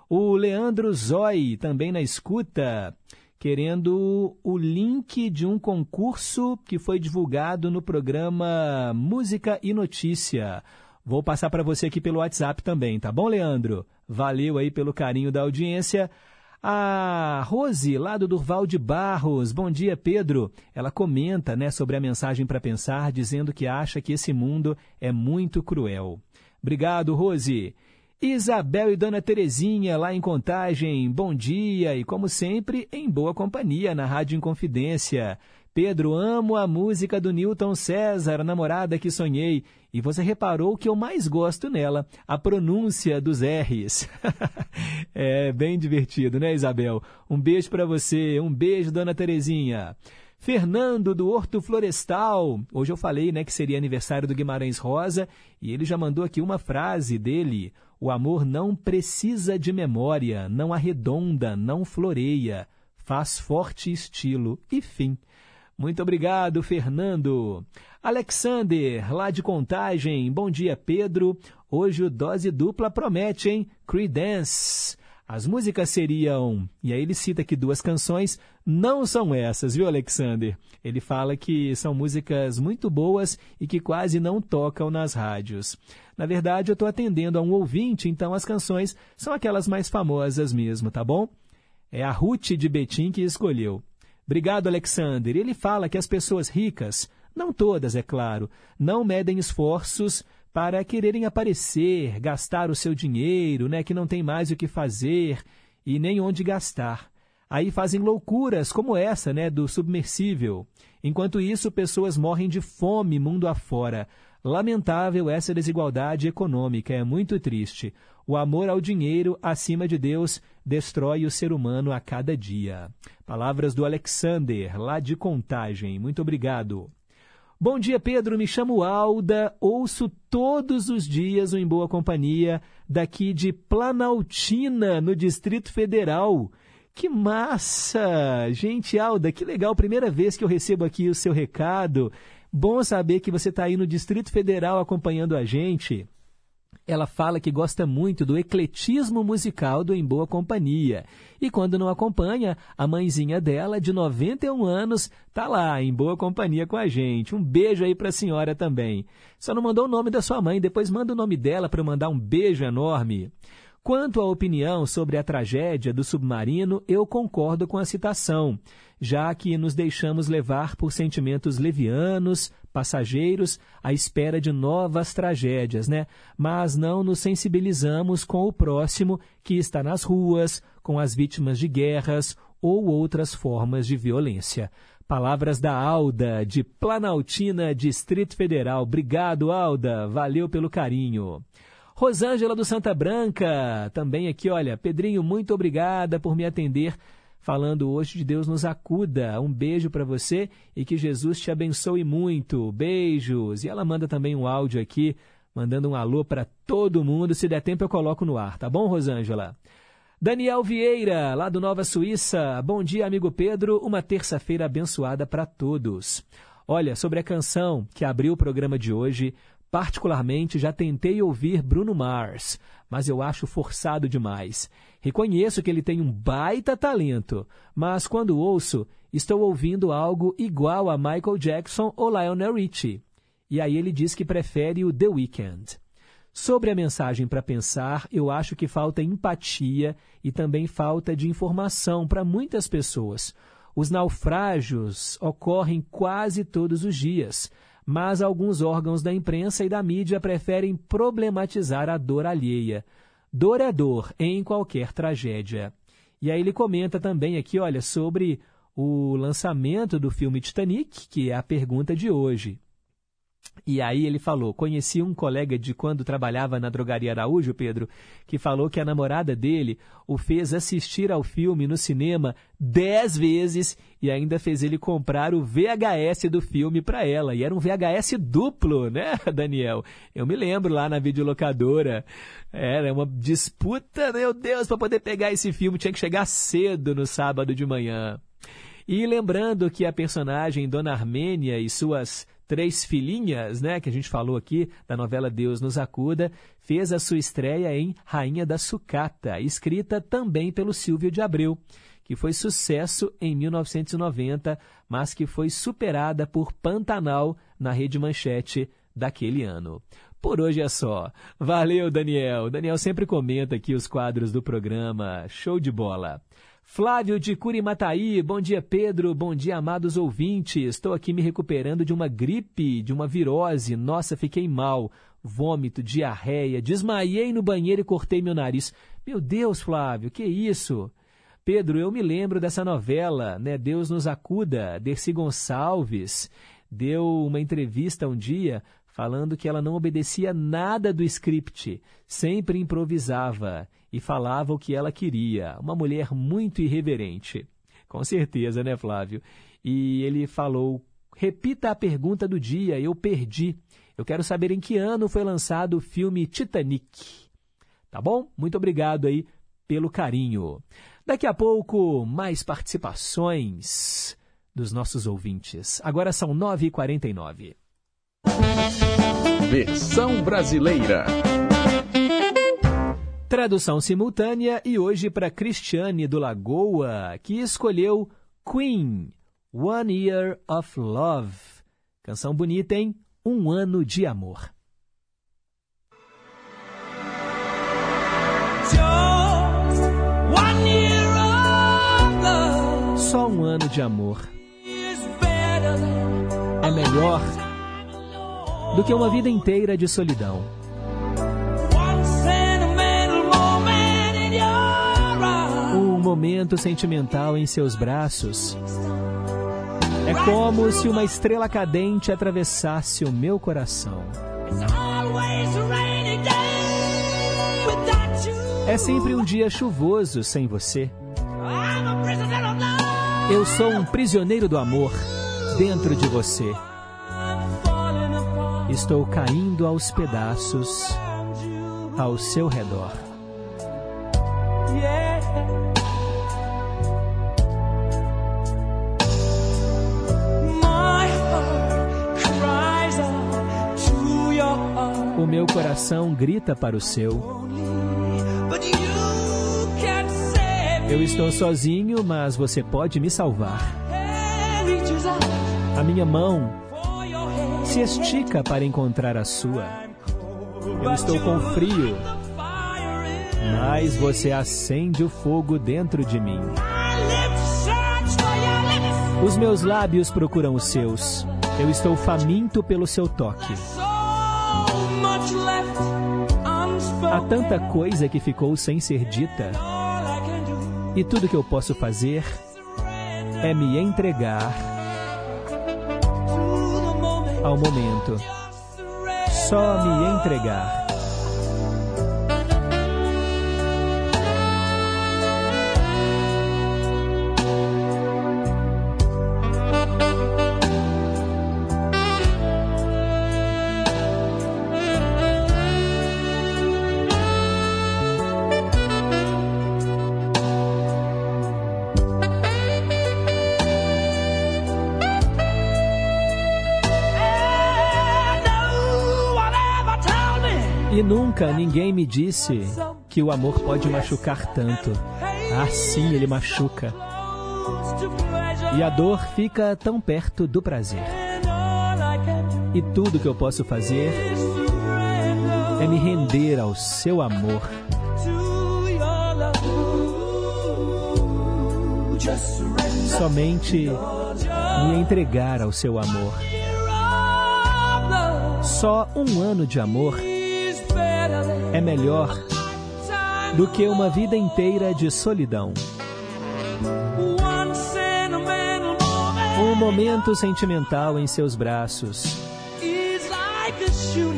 [SPEAKER 2] O Leandro Zoi, também na escuta, querendo o link de um concurso que foi divulgado no programa Música e Notícia. Vou passar para você aqui pelo WhatsApp também, tá bom, Leandro? Valeu aí pelo carinho da audiência. A Rose, lá do Durval de Barros. Bom dia, Pedro. Ela comenta né, sobre a mensagem para pensar, dizendo que acha que esse mundo é muito cruel. Obrigado, Rose. Isabel e Dona Terezinha, lá em Contagem. Bom dia e, como sempre, em boa companhia na Rádio Inconfidência. Pedro, amo a música do Newton César, namorada que sonhei. E você reparou que eu mais gosto nela, a pronúncia dos R's. é bem divertido, né, Isabel? Um beijo para você, um beijo, dona Terezinha. Fernando do Horto Florestal. Hoje eu falei, né, que seria aniversário do Guimarães Rosa, e ele já mandou aqui uma frase dele: O amor não precisa de memória, não arredonda, não floreia, faz forte estilo. E fim. Muito obrigado, Fernando. Alexander, lá de Contagem. Bom dia, Pedro. Hoje o Dose Dupla promete, hein? Creedence. As músicas seriam. E aí ele cita aqui duas canções. Não são essas, viu, Alexander? Ele fala que são músicas muito boas e que quase não tocam nas rádios. Na verdade, eu estou atendendo a um ouvinte, então as canções são aquelas mais famosas mesmo, tá bom? É a Ruth de Betim que escolheu. Obrigado, Alexander. Ele fala que as pessoas ricas, não todas, é claro, não medem esforços para quererem aparecer, gastar o seu dinheiro, né, que não tem mais o que fazer e nem onde gastar. Aí fazem loucuras como essa, né, do submersível. Enquanto isso, pessoas morrem de fome mundo afora. Lamentável essa desigualdade econômica, é muito triste. O amor ao dinheiro acima de Deus destrói o ser humano a cada dia. Palavras do Alexander, lá de Contagem. Muito obrigado. Bom dia, Pedro. Me chamo Alda. Ouço todos os dias o Em Boa Companhia, daqui de Planaltina, no Distrito Federal. Que massa! Gente, Alda, que legal. Primeira vez que eu recebo aqui o seu recado. Bom saber que você está aí no Distrito Federal acompanhando a gente ela fala que gosta muito do ecletismo musical do Em Boa Companhia. E quando não acompanha, a mãezinha dela, de 91 anos, tá lá, em boa companhia com a gente. Um beijo aí para a senhora também. Só não mandou o nome da sua mãe, depois manda o nome dela para eu mandar um beijo enorme. Quanto à opinião sobre a tragédia do submarino, eu concordo com a citação, já que nos deixamos levar por sentimentos levianos, passageiros, à espera de novas tragédias, né? Mas não nos sensibilizamos com o próximo que está nas ruas, com as vítimas de guerras ou outras formas de violência. Palavras da Alda, de Planaltina, Distrito Federal. Obrigado, Alda. Valeu pelo carinho. Rosângela do Santa Branca, também aqui, olha, Pedrinho, muito obrigada por me atender, falando hoje de Deus nos acuda. Um beijo para você e que Jesus te abençoe muito. Beijos. E ela manda também um áudio aqui, mandando um alô para todo mundo. Se der tempo eu coloco no ar, tá bom, Rosângela? Daniel Vieira, lá do Nova Suíça. Bom dia, amigo Pedro. Uma terça-feira abençoada para todos. Olha, sobre a canção que abriu o programa de hoje, Particularmente, já tentei ouvir Bruno Mars, mas eu acho forçado demais. Reconheço que ele tem um baita talento, mas quando ouço, estou ouvindo algo igual a Michael Jackson ou Lionel Richie. E aí ele diz que prefere o The Weeknd. Sobre a mensagem para pensar, eu acho que falta empatia e também falta de informação para muitas pessoas. Os naufrágios ocorrem quase todos os dias, mas alguns órgãos da imprensa e da mídia preferem problematizar a dor alheia. Dor é dor em qualquer tragédia. E aí ele comenta também aqui, olha, sobre o lançamento do filme Titanic, que é a pergunta de hoje. E aí ele falou: conheci um colega de quando trabalhava na drogaria Araújo, Pedro, que falou que a namorada dele o fez assistir ao filme no cinema dez vezes e ainda fez ele comprar o VHS do filme para ela. E era um VHS duplo, né, Daniel? Eu me lembro lá na videolocadora. Era uma disputa, meu Deus, para poder pegar esse filme tinha que chegar cedo no sábado de manhã. E lembrando que a personagem Dona Armênia e suas três filhinhas, né, que a gente falou aqui da novela Deus nos acuda, fez a sua estreia em Rainha da Sucata, escrita também pelo Silvio de Abreu, que foi sucesso em 1990, mas que foi superada por Pantanal na Rede Manchete daquele ano. Por hoje é só. Valeu, Daniel. Daniel sempre comenta aqui os quadros do programa. Show de bola. Flávio de Curimataí, bom dia Pedro, bom dia amados ouvintes. Estou aqui me recuperando de uma gripe, de uma virose. Nossa, fiquei mal. Vômito, diarreia, desmaiei no banheiro e cortei meu nariz. Meu Deus, Flávio, que isso? Pedro, eu me lembro dessa novela, né? Deus nos acuda. Dercy Gonçalves deu uma entrevista um dia falando que ela não obedecia nada do script, sempre improvisava e falava o que ela queria. Uma mulher muito irreverente. Com certeza, né, Flávio? E ele falou: repita a pergunta do dia, eu perdi. Eu quero saber em que ano foi lançado o filme Titanic. Tá bom? Muito obrigado aí pelo carinho. Daqui a pouco, mais participações dos nossos ouvintes. Agora são 9h49.
[SPEAKER 3] Versão brasileira.
[SPEAKER 2] Tradução simultânea e hoje para Cristiane do Lagoa, que escolheu Queen, One Year of Love. Canção bonita, hein? Um ano de amor. Só um ano de amor é melhor do que uma vida inteira de solidão. Momento sentimental em seus braços é como se uma estrela cadente atravessasse o meu coração. É sempre um dia chuvoso sem você. Eu sou um prisioneiro do amor dentro de você. Estou caindo aos pedaços ao seu redor. O meu coração grita para o seu. Eu estou sozinho, mas você pode me salvar. A minha mão se estica para encontrar a sua. Eu estou com frio, mas você acende o fogo dentro de mim. Os meus lábios procuram os seus. Eu estou faminto pelo seu toque. Há tanta coisa que ficou sem ser dita. E tudo que eu posso fazer é me entregar ao momento. Só me entregar. Nunca ninguém me disse que o amor pode machucar tanto. Ah, sim, ele machuca. E a dor fica tão perto do prazer. E tudo que eu posso fazer é me render ao seu amor. somente me entregar ao seu amor. Só um ano de amor é melhor do que uma vida inteira de solidão. Um momento sentimental em seus braços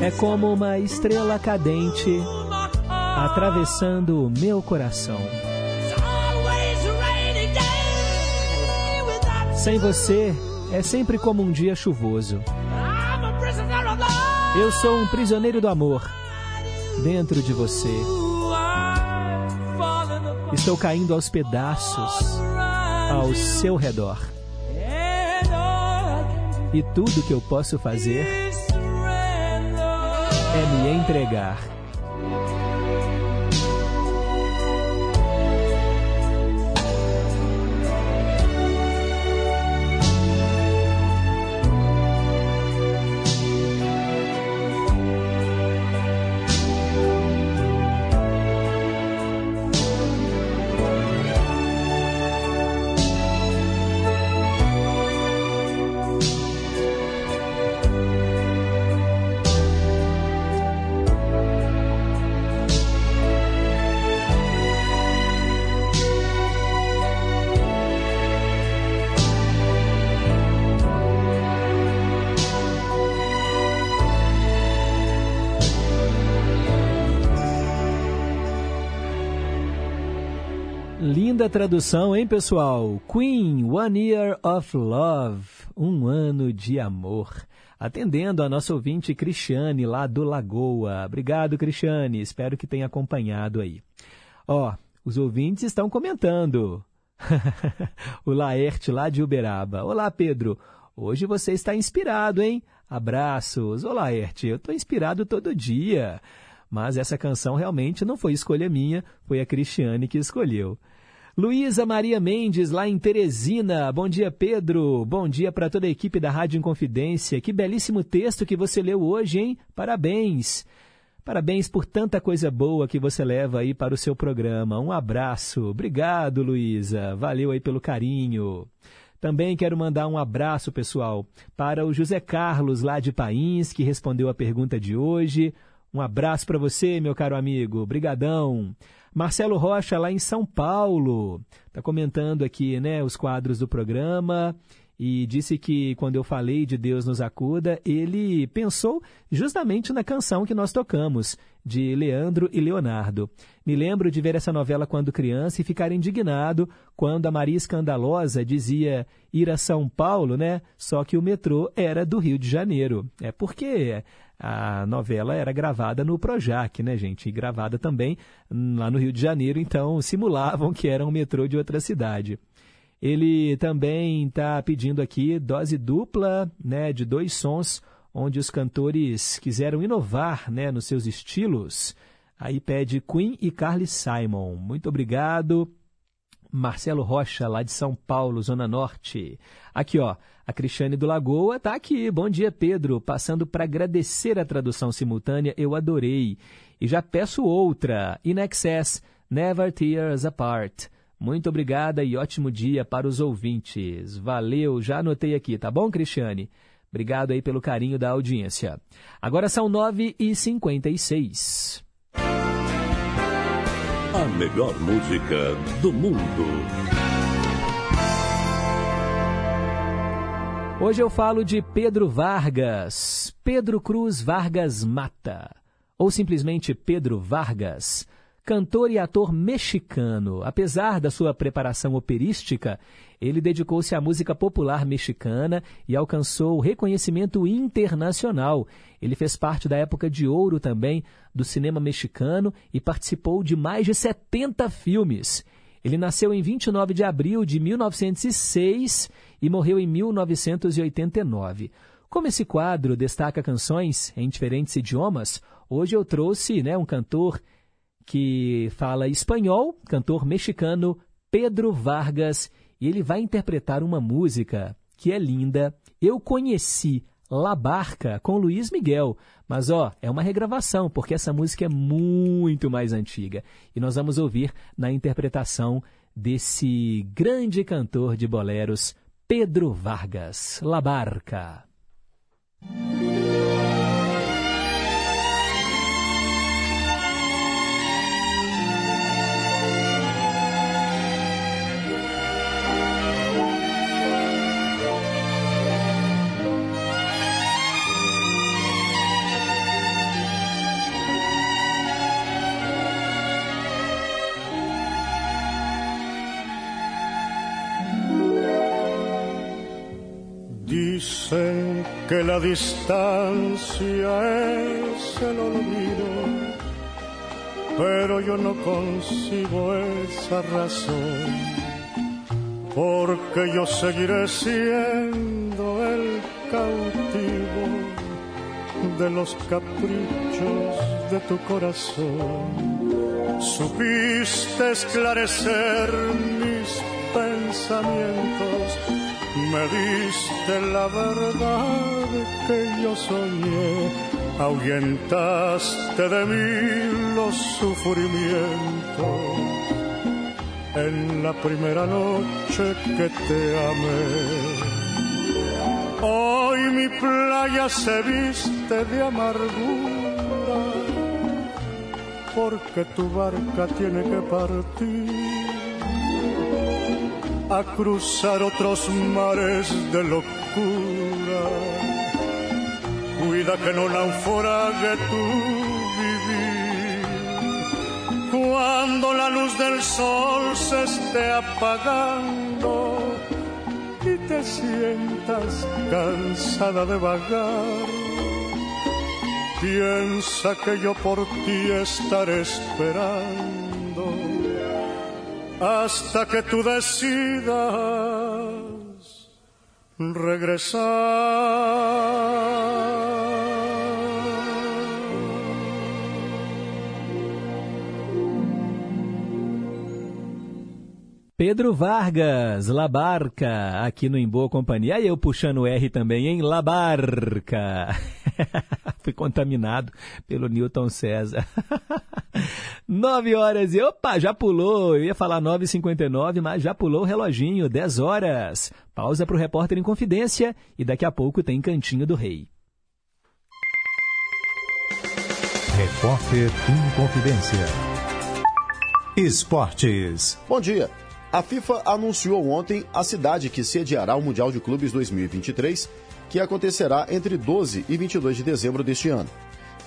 [SPEAKER 2] é como uma estrela cadente atravessando o meu coração. Sem você é sempre como um dia chuvoso. Eu sou um prisioneiro do amor dentro de você. Estou caindo aos pedaços ao seu redor. E tudo que eu posso fazer é me entregar. Linda tradução, hein, pessoal? Queen, One Year of Love, um ano de amor. Atendendo a nossa ouvinte Cristiane, lá do Lagoa. Obrigado, Cristiane. Espero que tenha acompanhado aí. Ó, os ouvintes estão comentando. o Laerte, lá de Uberaba. Olá, Pedro. Hoje você está inspirado, hein? Abraços. Olá, Laerte. Eu estou inspirado todo dia. Mas essa canção realmente não foi escolha minha, foi a Cristiane que escolheu. Luísa Maria Mendes, lá em Teresina. Bom dia, Pedro. Bom dia para toda a equipe da Rádio Inconfidência. Que belíssimo texto que você leu hoje, hein? Parabéns. Parabéns por tanta coisa boa que você leva aí para o seu programa. Um abraço. Obrigado, Luísa. Valeu aí pelo carinho. Também quero mandar um abraço, pessoal, para o José Carlos, lá de Pains, que respondeu a pergunta de hoje. Um abraço para você, meu caro amigo. Brigadão. Marcelo Rocha, lá em São Paulo, está comentando aqui né, os quadros do programa e disse que quando eu falei de Deus nos acuda, ele pensou justamente na canção que nós tocamos, de Leandro e Leonardo. Me lembro de ver essa novela quando criança e ficar indignado quando a Maria Escandalosa dizia ir a São Paulo, né? Só que o metrô era do Rio de Janeiro. É porque a novela era gravada no Projac, né, gente? E gravada também lá no Rio de Janeiro, então simulavam que era um metrô de outra cidade. Ele também está pedindo aqui dose dupla, né, de dois sons, onde os cantores quiseram inovar, né, nos seus estilos. Aí pede Queen e Carly Simon. Muito obrigado. Marcelo Rocha, lá de São Paulo, Zona Norte. Aqui, ó, a Cristiane do Lagoa tá aqui. Bom dia, Pedro. Passando para agradecer a tradução simultânea, eu adorei. E já peço outra, In Excess, Never Tears Apart. Muito obrigada e ótimo dia para os ouvintes. Valeu, já anotei aqui, tá bom, Cristiane? Obrigado aí pelo carinho da audiência. Agora são 9h56.
[SPEAKER 4] A melhor música do mundo.
[SPEAKER 2] Hoje eu falo de Pedro Vargas, Pedro Cruz Vargas Mata, ou simplesmente Pedro Vargas, cantor e ator mexicano. Apesar da sua preparação operística, ele dedicou-se à música popular mexicana e alcançou reconhecimento internacional. Ele fez parte da época de ouro também do cinema mexicano e participou de mais de 70 filmes. Ele nasceu em 29 de abril de 1906 e morreu em 1989. Como esse quadro destaca canções em diferentes idiomas, hoje eu trouxe né, um cantor que fala espanhol, cantor mexicano Pedro Vargas, e ele vai interpretar uma música que é linda. Eu conheci La Barca com Luiz Miguel, mas ó, é uma regravação, porque essa música é muito mais antiga. E nós vamos ouvir na interpretação desse grande cantor de boleros, Pedro Vargas, La Barca.
[SPEAKER 16] Que la distancia es el olvido, pero yo no consigo esa razón, porque yo seguiré siendo el cautivo de los caprichos de tu corazón. Supiste esclarecer mis pensamientos me diste la verdad que yo soñé, ahuyentaste de mí los sufrimientos en la primera noche que te amé. Hoy mi playa se viste de amargura, porque tu barca tiene que partir a cruzar otros mares de locura. Cuida que no naufrague tu vivir. Cuando la luz del sol se esté apagando y te sientas cansada de vagar, piensa que yo por ti estaré esperando hasta que tú decidas regresar.
[SPEAKER 2] Pedro Vargas, La Barca, aqui no Em Boa Companhia. Aí eu puxando o R também, hein? La Barca. Fui contaminado pelo Newton César. 9 horas e opa, já pulou. Eu ia falar 9h59, mas já pulou o reloginho, 10 horas. Pausa para o repórter em confidência e daqui a pouco tem Cantinho do Rei.
[SPEAKER 7] Repórter em Confidência. Esportes.
[SPEAKER 17] Bom dia. A FIFA anunciou ontem a cidade que sediará o Mundial de Clubes 2023, que acontecerá entre 12 e 22 de dezembro deste ano.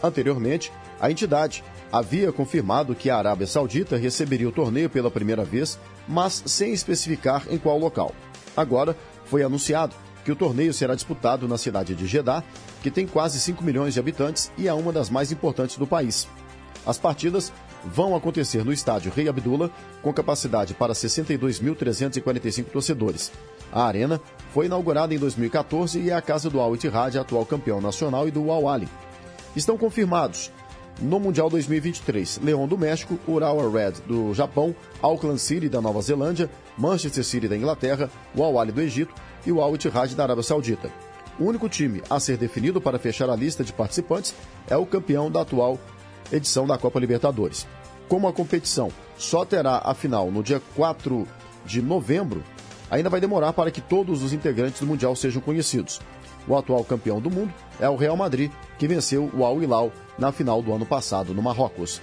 [SPEAKER 17] Anteriormente, a entidade havia confirmado que a Arábia Saudita receberia o torneio pela primeira vez, mas sem especificar em qual local. Agora, foi anunciado que o torneio será disputado na cidade de Jeddah, que tem quase 5 milhões de habitantes e é uma das mais importantes do país. As partidas vão acontecer no estádio Rei Abdullah, com capacidade para 62.345 torcedores. A arena foi inaugurada em 2014 e é a casa do Al Ittihad, atual campeão nacional, e do Al Ali. Estão confirmados no Mundial 2023, Leão do México, Urawa Red do Japão, Auckland City da Nova Zelândia, Manchester City da Inglaterra, o Al Ali do Egito e o Al Ittihad da Arábia Saudita. O único time a ser definido para fechar a lista de participantes é o campeão da atual edição da Copa Libertadores. Como a competição só terá a final no dia 4 de novembro, ainda vai demorar para que todos os integrantes do Mundial sejam conhecidos. O atual campeão do mundo é o Real Madrid, que venceu o Al Hilal na final do ano passado no Marrocos.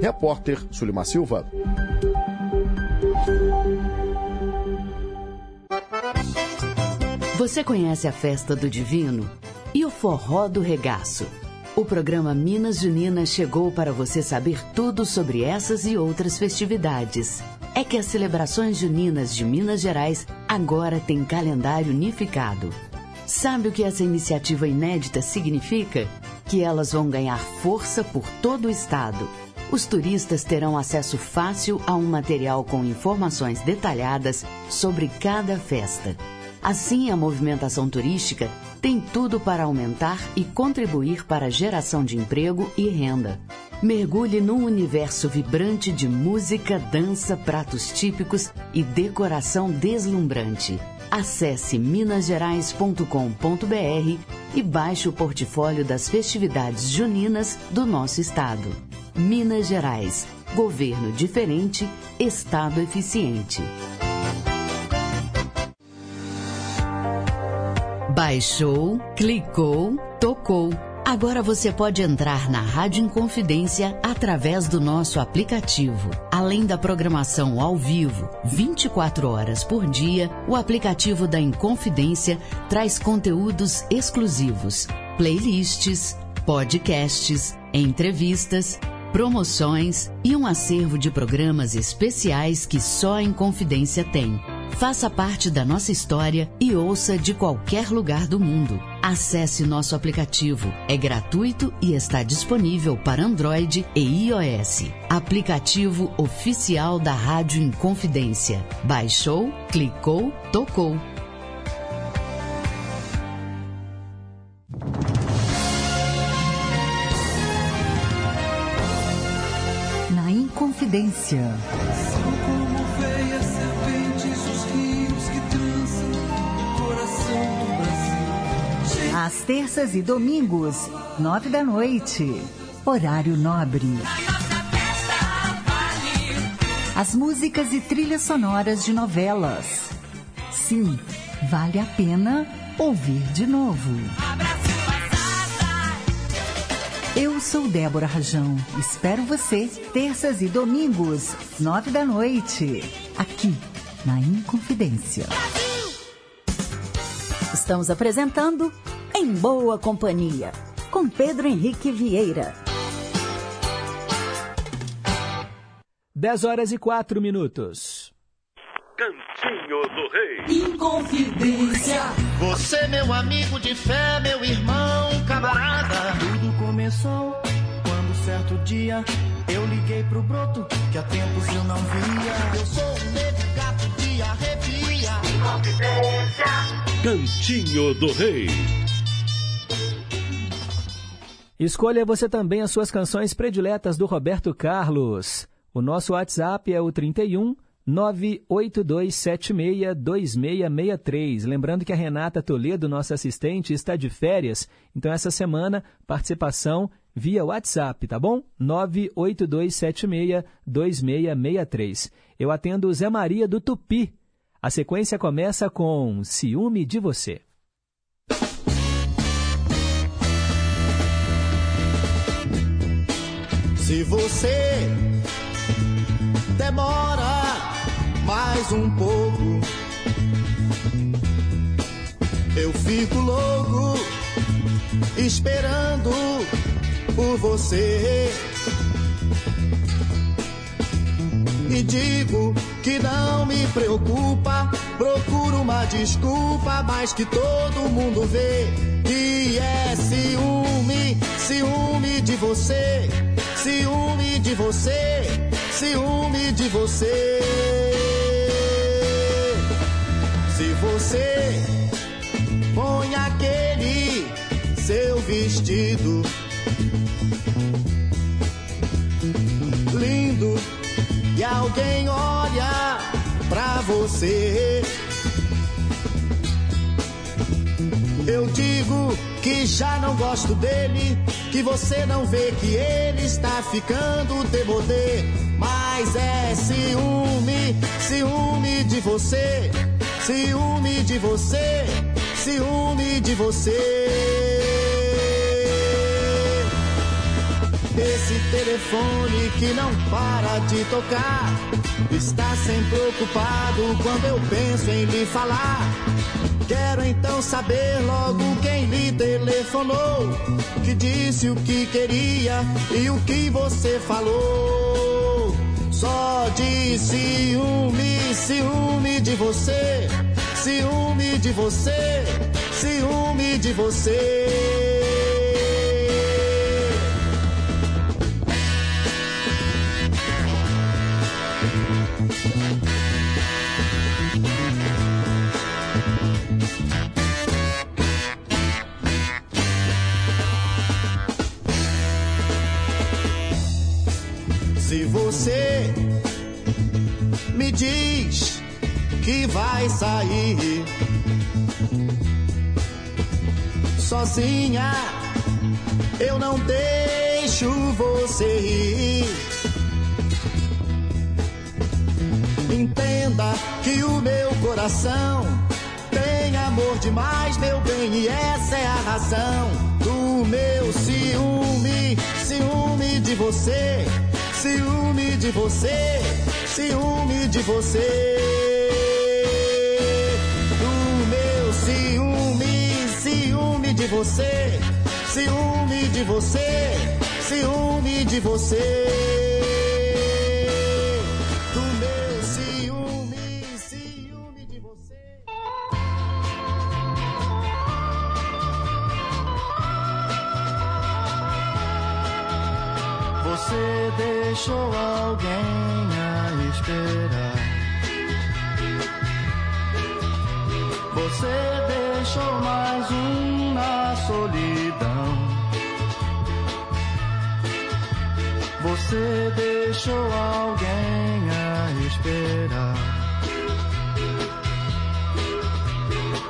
[SPEAKER 17] Repórter Sulimar Silva.
[SPEAKER 18] Você conhece a festa do Divino? E o Forró do Regaço? O programa Minas Juninas chegou para você saber tudo sobre essas e outras festividades. É que as celebrações juninas de Minas Gerais agora têm calendário unificado. Sabe o que essa iniciativa inédita significa? Que elas vão ganhar força por todo o estado. Os turistas terão acesso fácil a um material com informações detalhadas sobre cada festa. Assim, a movimentação turística tem tudo para aumentar e contribuir para a geração de emprego e renda. Mergulhe num universo vibrante de música, dança, pratos típicos e decoração deslumbrante. Acesse minasgerais.com.br e baixe o portfólio das festividades juninas do nosso estado. Minas Gerais. Governo diferente, Estado eficiente. Baixou, clicou, tocou. Agora você pode entrar na Rádio Inconfidência através do nosso aplicativo. Além da programação ao vivo, 24 horas por dia, o aplicativo da Inconfidência traz conteúdos exclusivos, playlists, podcasts, entrevistas, promoções e um acervo de programas especiais que só a Inconfidência tem. Faça parte da nossa história e ouça de qualquer lugar do mundo. Acesse nosso aplicativo. É gratuito e está disponível para Android e iOS. Aplicativo oficial da Rádio Inconfidência. Baixou, clicou, tocou.
[SPEAKER 15] Na Inconfidência. Às terças e domingos, nove da noite. Horário nobre. As músicas e trilhas sonoras de novelas. Sim, vale a pena ouvir de novo. Eu sou Débora Rajão. Espero você terças e domingos, nove da noite, aqui na Inconfidência.
[SPEAKER 19] Estamos apresentando Em Boa Companhia, com Pedro Henrique Vieira.
[SPEAKER 2] 10 horas e 4 minutos.
[SPEAKER 4] Cantinho do Rei.
[SPEAKER 20] Inconfidência.
[SPEAKER 5] Você, meu amigo de fé, meu irmão, camarada.
[SPEAKER 20] Tudo começou quando certo dia eu liguei pro broto que há tempos eu não via.
[SPEAKER 5] Eu sou um negro gato de arrepia.
[SPEAKER 4] Cantinho do Rei.
[SPEAKER 2] Escolha você também as suas canções prediletas do Roberto Carlos. O nosso WhatsApp é o 31 982762663. Lembrando que a Renata Toledo, nossa assistente, está de férias, então essa semana participação via WhatsApp, tá bom? 982762663. Eu atendo Zé Maria do Tupi. A sequência começa com Ciúme de Você.
[SPEAKER 5] Se você demora mais um pouco, eu fico louco esperando por você. E digo que não me preocupa, procuro uma desculpa, mas que todo mundo vê que é ciúme, ciúme de você, ciúme de você, ciúme de você. Se você põe aquele seu vestido lindo e alguém olha pra você. Eu digo que já não gosto dele, que você não vê que ele está ficando demodê. Mas é ciúme, ciúme de você, ciúme de você, ciúme de você. Esse telefone que não para de tocar está sempre ocupado quando eu penso em lhe falar. Quero então saber logo quem lhe telefonou, que disse o que queria e o que você falou. Só de ciúme, ciúme de você, ciúme de você, ciúme de você. Se você me diz que vai sair sozinha, eu não deixo você ir.
[SPEAKER 21] Entenda que o meu coração tem amor demais, meu bem, e essa é a razão do meu ciúme, ciúme de você. Ciúme de você, ciúme de você. Do meu ciúme, ciúme de você, ciúme de você, ciúme de você. você
[SPEAKER 5] deixou alguém a esperar. Você deixou mais um na solidão. Você deixou alguém a esperar.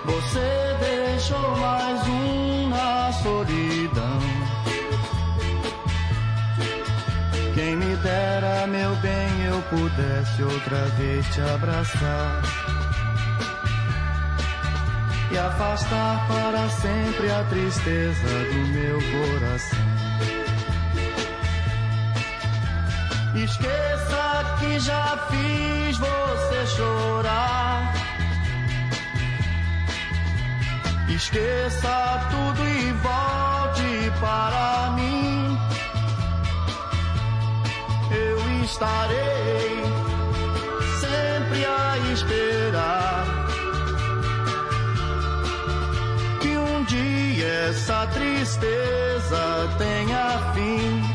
[SPEAKER 5] Você deixou mais pudesse outra vez te abraçar e afastar para sempre a tristeza do meu coração. Esqueça que já fiz você chorar. Esqueça tudo e volte para mim. estarei sempre a esperar que um dia essa tristeza tenha fim.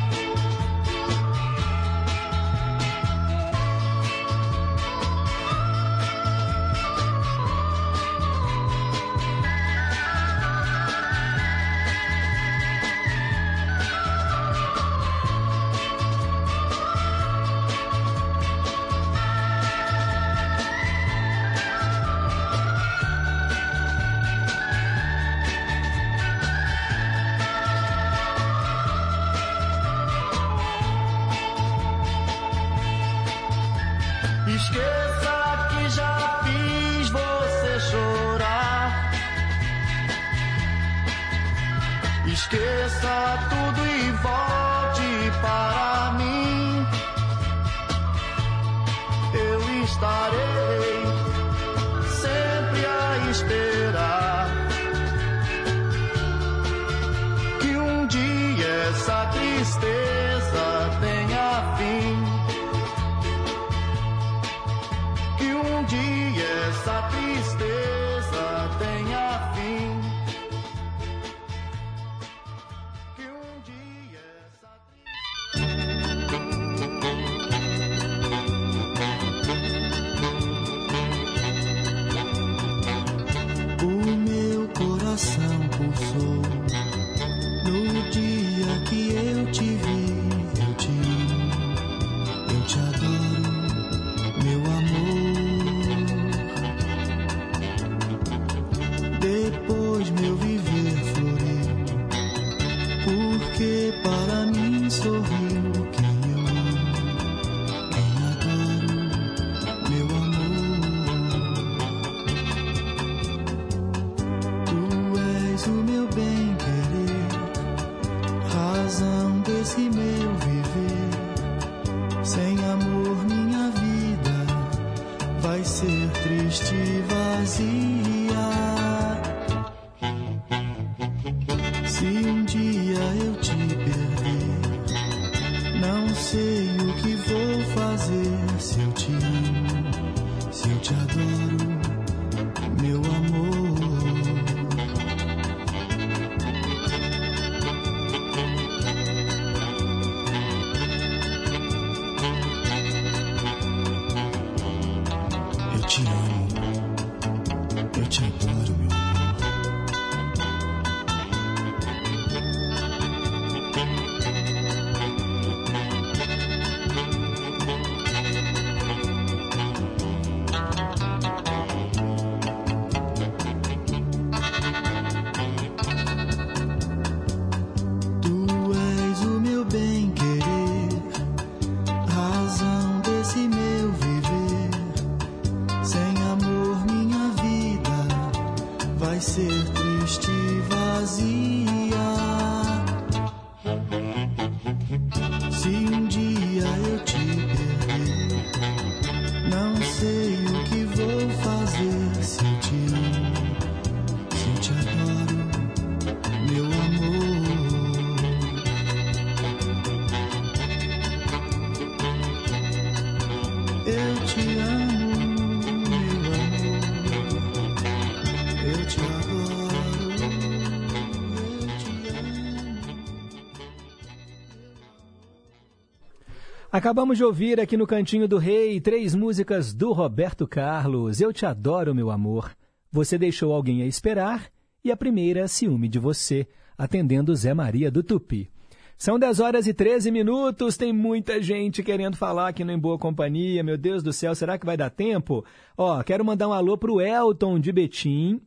[SPEAKER 2] Acabamos de ouvir aqui no Cantinho do Rei três músicas do Roberto Carlos. Eu te adoro, meu amor. Você deixou alguém a esperar e a primeira ciúme de você, atendendo Zé Maria do Tupi. São 10 horas e 13 minutos, tem muita gente querendo falar aqui no Em Boa Companhia. Meu Deus do céu, será que vai dar tempo? Ó, quero mandar um alô pro Elton de Betim.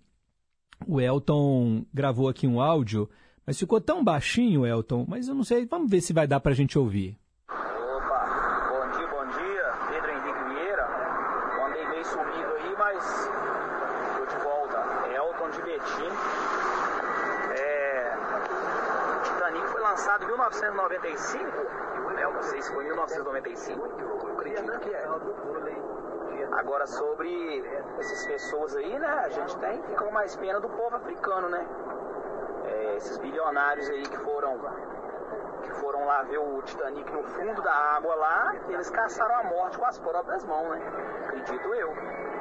[SPEAKER 2] O Elton gravou aqui um áudio, mas ficou tão baixinho, Elton, mas eu não sei, vamos ver se vai dar pra gente ouvir.
[SPEAKER 22] Opa, bom dia, bom dia, Pedro Henrique Vieira. Eu andei meio sumido aí, mas tô de volta. Elton de Betim. É, o Titanic foi lançado em 1995. É, eu não sei se foi em 1995. Eu acredito que é. Agora sobre essas pessoas aí, né? A gente tem fica com mais pena do povo africano, né? É, esses bilionários aí que foram que foram lá ver o Titanic no fundo da água lá, eles caçaram a morte com as próprias mãos, né? Acredito eu.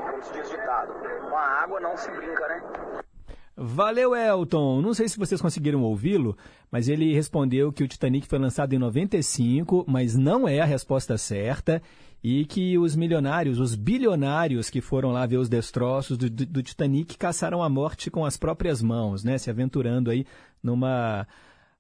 [SPEAKER 22] Como se diz ditado. Com a água não se brinca, né?
[SPEAKER 2] Valeu, Elton. Não sei se vocês conseguiram ouvi-lo, mas ele respondeu que o Titanic foi lançado em 95, mas não é a resposta certa, e que os milionários, os bilionários que foram lá ver os destroços do, do- do Titanic caçaram a morte com as próprias mãos, né? Se aventurando aí numa,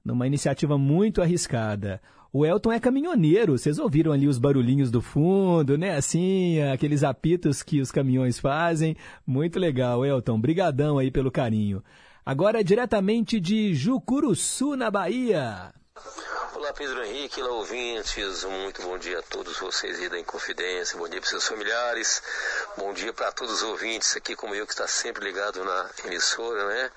[SPEAKER 2] numa iniciativa muito arriscada. O Elton é caminhoneiro, vocês ouviram ali os barulhinhos do fundo, né? Assim, aqueles apitos que os caminhões fazem. Muito legal, Elton. Brigadão aí pelo carinho. Agora, diretamente de Jucuruçu, na Bahia.
[SPEAKER 23] Olá Pedro Henrique, olá ouvintes, muito bom dia a todos vocês aí da Inconfidência, bom dia para seus familiares, bom dia para todos os ouvintes aqui como eu que está sempre ligado na emissora, né?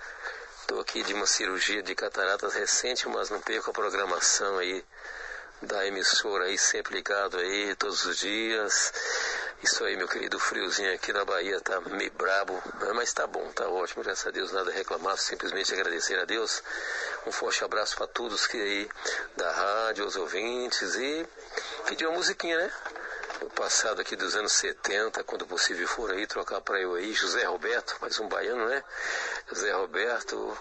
[SPEAKER 23] Estou aqui de uma cirurgia de cataratas recente, mas não perco a programação aí da emissora aí, sempre ligado aí todos os dias. Isso aí, meu querido, o friozinho aqui na Bahia tá meio brabo, né? mas tá bom, tá ótimo, graças a Deus, nada a reclamar, simplesmente agradecer a Deus. Um forte abraço para todos que aí da rádio, aos ouvintes e pedir uma musiquinha, né? No passado aqui dos anos 70, quando possível for aí, trocar para eu aí, José Roberto, mais um baiano, né? José Roberto,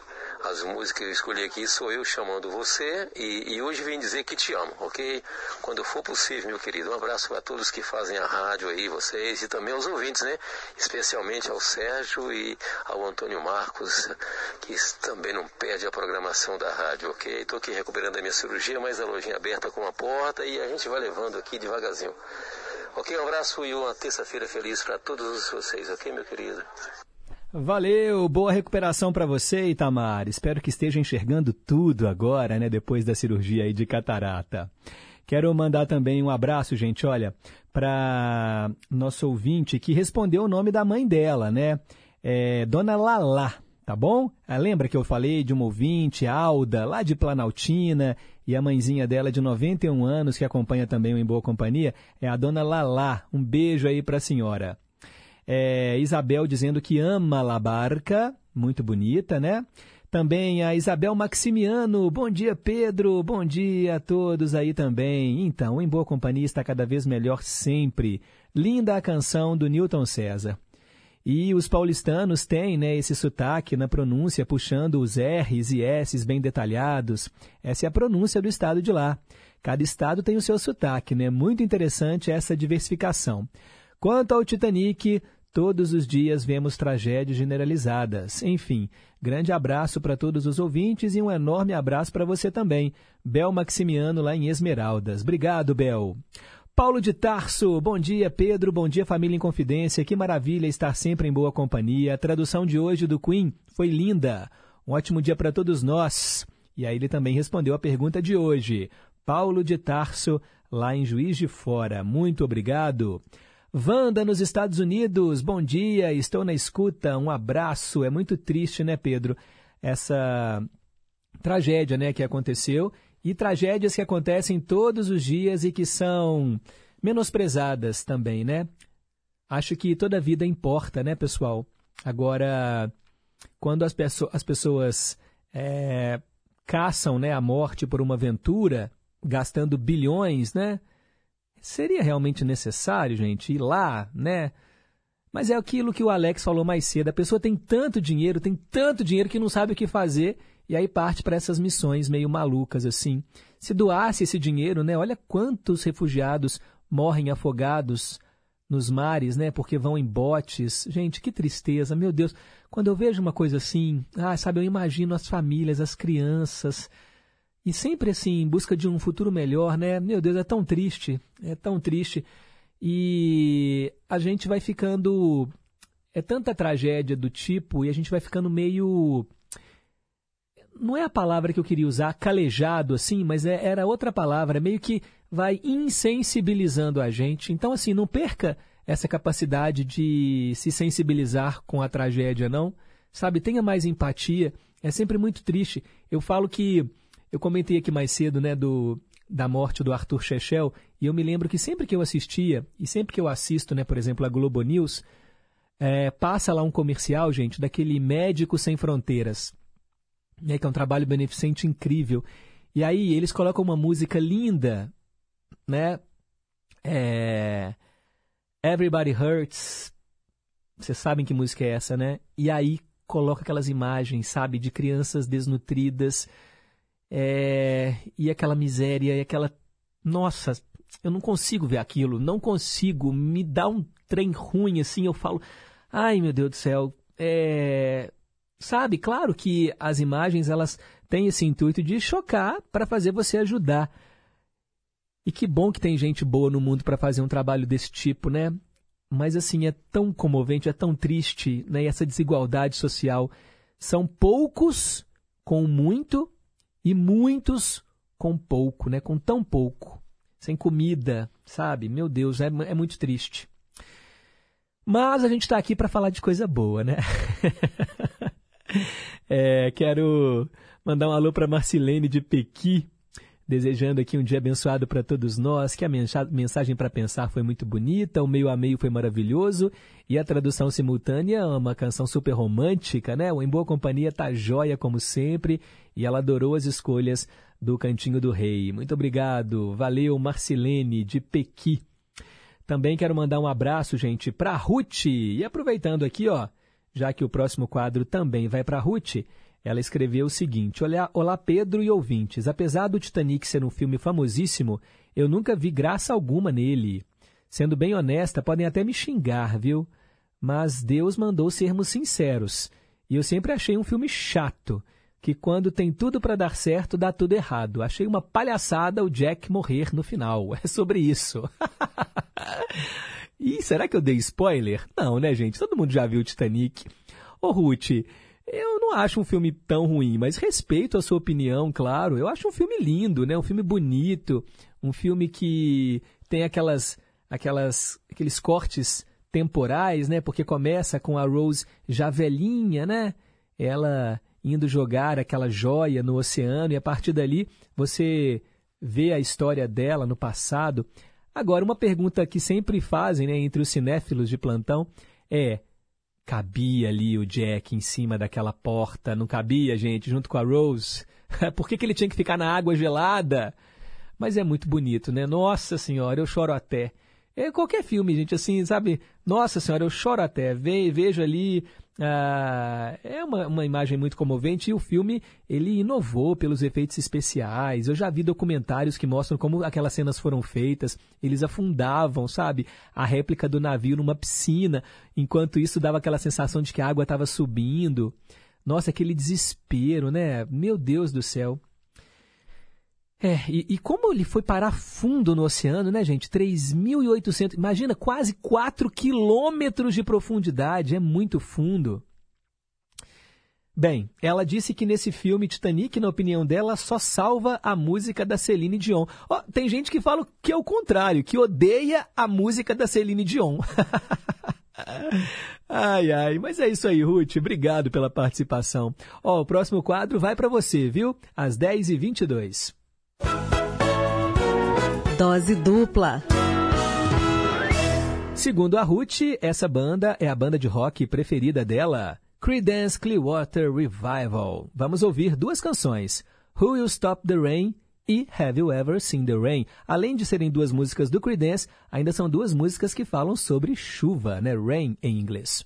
[SPEAKER 23] as músicas que eu escolhi aqui sou eu chamando você e, e hoje vim dizer que te amo, ok? Quando for possível, meu querido. Um abraço para todos que fazem a rádio aí, vocês e também aos ouvintes, né? Especialmente ao Sérgio e ao Antônio Marcos, que também não perde a programação da rádio, ok? Estou aqui recuperando a minha cirurgia, mas a lojinha aberta com a porta e a gente vai levando aqui devagarzinho. Ok, um abraço e uma terça-feira feliz para todos vocês, ok, meu querido?
[SPEAKER 2] Valeu, boa recuperação para você, Itamar. Espero que esteja enxergando tudo agora, né, depois da cirurgia aí de catarata. Quero mandar também um abraço, gente, olha, para nosso ouvinte que respondeu o nome da mãe dela, né? É, Dona Lala, tá bom? Ah, lembra que eu falei de uma ouvinte, Alda, lá de Planaltina, e a mãezinha dela de 91 anos, que acompanha também o Em Boa Companhia, é a Dona Lala. Um beijo aí para a senhora. É, Isabel dizendo que ama La Barca, muito bonita, né? Também a Isabel Maximiano, bom dia Pedro, bom dia a todos aí também. Então, Em Boa Companhia está cada vez melhor sempre. Linda a canção do Newton César. E os paulistanos têm né, esse sotaque na pronúncia, puxando os R's e S's bem detalhados. Essa é a pronúncia do estado de lá. Cada estado tem o seu sotaque, né? Muito interessante essa diversificação. Quanto ao Titanic, todos os dias vemos tragédias generalizadas. Enfim, grande abraço para todos os ouvintes e um enorme abraço para você também. Bel Maximiano, lá em Esmeraldas. Obrigado, Bel. Paulo de Tarso, bom dia Pedro, bom dia família em confidência, que maravilha estar sempre em boa companhia. A tradução de hoje do Queen foi linda. Um ótimo dia para todos nós. E aí ele também respondeu a pergunta de hoje. Paulo de Tarso, lá em Juiz de Fora. Muito obrigado. Wanda, nos Estados Unidos, bom dia, estou na escuta, um abraço. É muito triste, né, Pedro? Essa tragédia né, que aconteceu e tragédias que acontecem todos os dias e que são menosprezadas também, né? Acho que toda vida importa, né, pessoal? Agora, quando as, as pessoas é, caçam né, a morte por uma aventura, gastando bilhões, né? Seria realmente necessário, gente, ir lá, né? Mas é aquilo que o Alex falou mais cedo. A pessoa tem tanto dinheiro, tem tanto dinheiro que não sabe o que fazer e aí parte para essas missões meio malucas assim. Se doasse esse dinheiro, né? Olha quantos refugiados morrem afogados nos mares, né? Porque vão em botes. Gente, que tristeza, meu Deus. Quando eu vejo uma coisa assim, ah, sabe, eu imagino as famílias, as crianças, e sempre assim, em busca de um futuro melhor, né? Meu Deus, é tão triste, é tão triste. E a gente vai ficando. É tanta tragédia do tipo, e a gente vai ficando meio. Não é a palavra que eu queria usar, calejado assim, mas é, era outra palavra, meio que vai insensibilizando a gente. Então, assim, não perca essa capacidade de se sensibilizar com a tragédia, não. Sabe, tenha mais empatia. É sempre muito triste. Eu falo que. Eu comentei aqui mais cedo, né, do, da morte do Arthur Chechel, e eu me lembro que sempre que eu assistia, e sempre que eu assisto, né, por exemplo, a Globo News, é, passa lá um comercial, gente, daquele Médico Sem Fronteiras, né, que é um trabalho beneficente incrível. E aí eles colocam uma música linda, né? É... Everybody Hurts. Vocês sabem que música é essa, né? E aí coloca aquelas imagens, sabe, de crianças desnutridas é... e aquela miséria e aquela. Nossa, eu não consigo ver aquilo, não consigo. Me dá um trem ruim assim. Eu falo, ai meu Deus do céu. É... Sabe, claro que as imagens elas têm esse intuito de chocar para fazer você ajudar. E que bom que tem gente boa no mundo para fazer um trabalho desse tipo, né? Mas assim, é tão comovente, é tão triste, né? Essa desigualdade social. São poucos com muito e muitos com pouco, né? Com tão pouco. Sem comida, sabe? Meu Deus, é, é muito triste. Mas a gente está aqui para falar de coisa boa, né? é, quero mandar um alô para Marcilene de Pequi, desejando aqui um dia abençoado para todos nós, que a mensagem para pensar foi muito bonita, o meio a meio foi maravilhoso e a tradução simultânea é uma canção super romântica, né? O Em Boa Companhia tá joia como sempre e ela adorou as escolhas do Cantinho do Rei. Muito obrigado, valeu Marcilene de Pequi. Também quero mandar um abraço, gente, para Ruth. E aproveitando aqui, ó, já que o próximo quadro também vai para Ruth, ela escreveu o seguinte: Olá, olá, Pedro e ouvintes. Apesar do Titanic ser um filme famosíssimo, eu nunca vi graça alguma nele. Sendo bem honesta, podem até me xingar, viu? Mas Deus mandou sermos sinceros. E eu sempre achei um filme chato, que quando tem tudo para dar certo, dá tudo errado. Achei uma palhaçada o Jack morrer no final. É sobre isso. e será que eu dei spoiler? Não, né, gente? Todo mundo já viu o Titanic. Ô, Ruth, eu não acho um filme tão ruim, mas respeito a sua opinião, claro. Eu acho um filme lindo, né? Um filme bonito, um filme que tem aquelas, aquelas, aqueles cortes temporais, né? Porque começa com a Rose já velhinha, né? Ela indo jogar aquela joia no oceano e a partir dali você vê a história dela no passado. Agora, uma pergunta que sempre fazem né, entre os cinéfilos de plantão é cabia ali o Jack em cima daquela porta, não cabia, gente, junto com a Rose. Por que, que ele tinha que ficar na água gelada? Mas é muito bonito, né? Nossa Senhora, eu choro até. É qualquer filme, gente, assim, sabe? Nossa Senhora, eu choro até. Ve, vejo ali. Ah, é uma, uma imagem muito comovente e o filme ele inovou pelos efeitos especiais. Eu já vi documentários que mostram como aquelas cenas foram feitas. Eles afundavam, sabe, a réplica do navio numa piscina, enquanto isso dava aquela sensação de que a água estava subindo. Nossa, aquele desespero, né? Meu Deus do céu. É, e, e, como ele foi parar fundo no oceano, né, gente? 3.800, imagina, quase 4 quilômetros de profundidade, é muito fundo. Bem, ela disse que nesse filme Titanic, na opinião dela, só salva a música da Celine Dion. Oh, tem gente que fala que é o contrário, que odeia a música da Celine Dion. ai, ai, mas é isso aí, Ruth. Obrigado pela participação. Ó, oh, o próximo quadro vai para você, viu? Às 10h22.
[SPEAKER 9] Dose dupla.
[SPEAKER 2] Segundo a Ruth, essa banda é a banda de rock preferida dela, Creedence Clearwater Revival. Vamos ouvir duas canções, Who Will Stop the Rain e Have You Ever Seen the Rain. Além de serem duas músicas do Creedence, ainda são duas músicas que falam sobre chuva, né? Rain em inglês.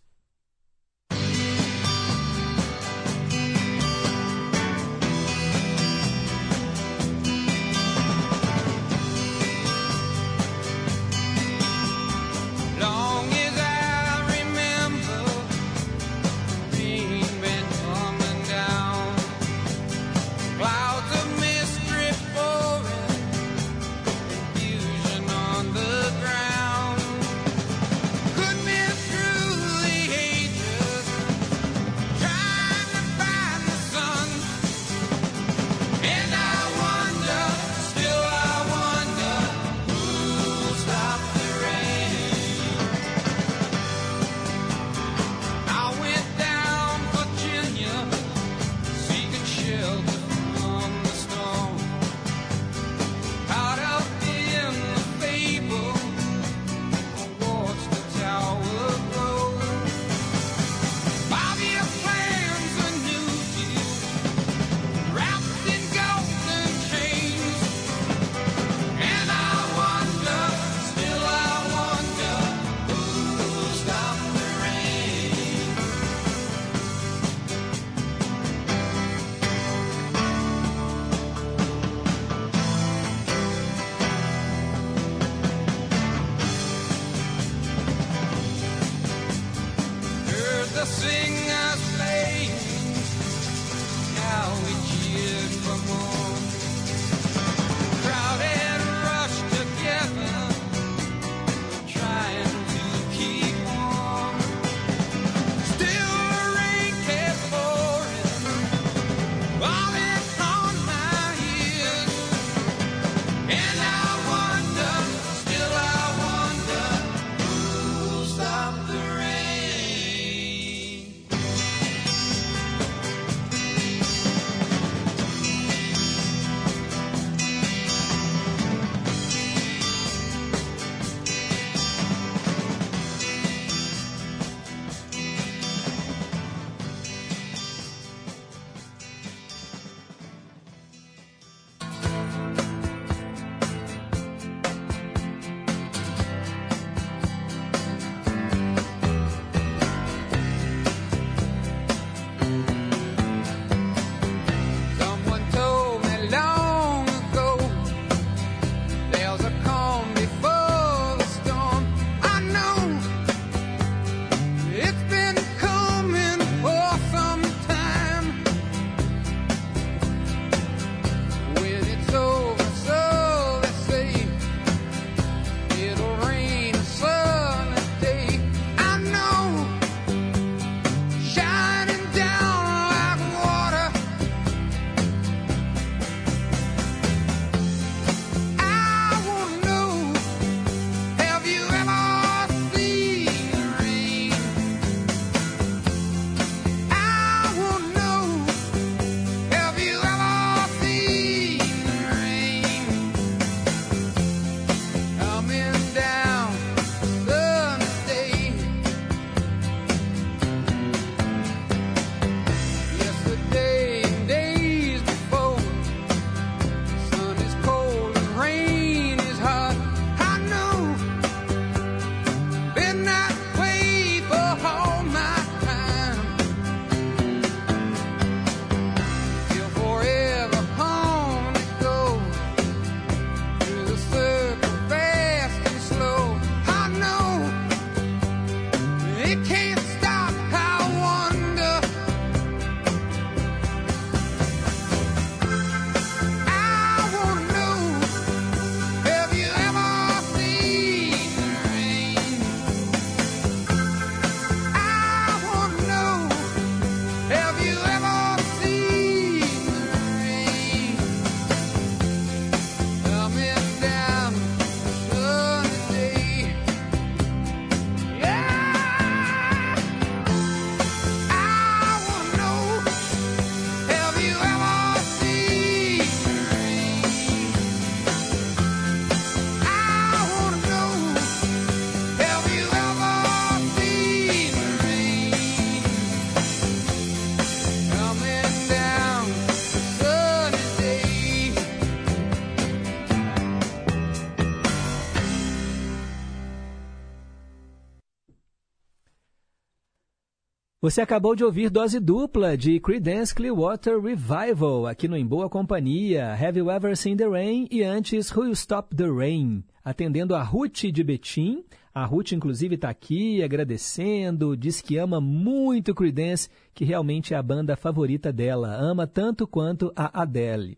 [SPEAKER 2] Você acabou de ouvir dose dupla de Creedence Clearwater Revival aqui no Em Boa Companhia, Have You Ever Seen the Rain e antes Who Will Stop the Rain, atendendo a Ruth de Betim. A Ruth, inclusive, está aqui agradecendo, diz que ama muito Creedence, que realmente é a banda favorita dela, ama tanto quanto a Adele.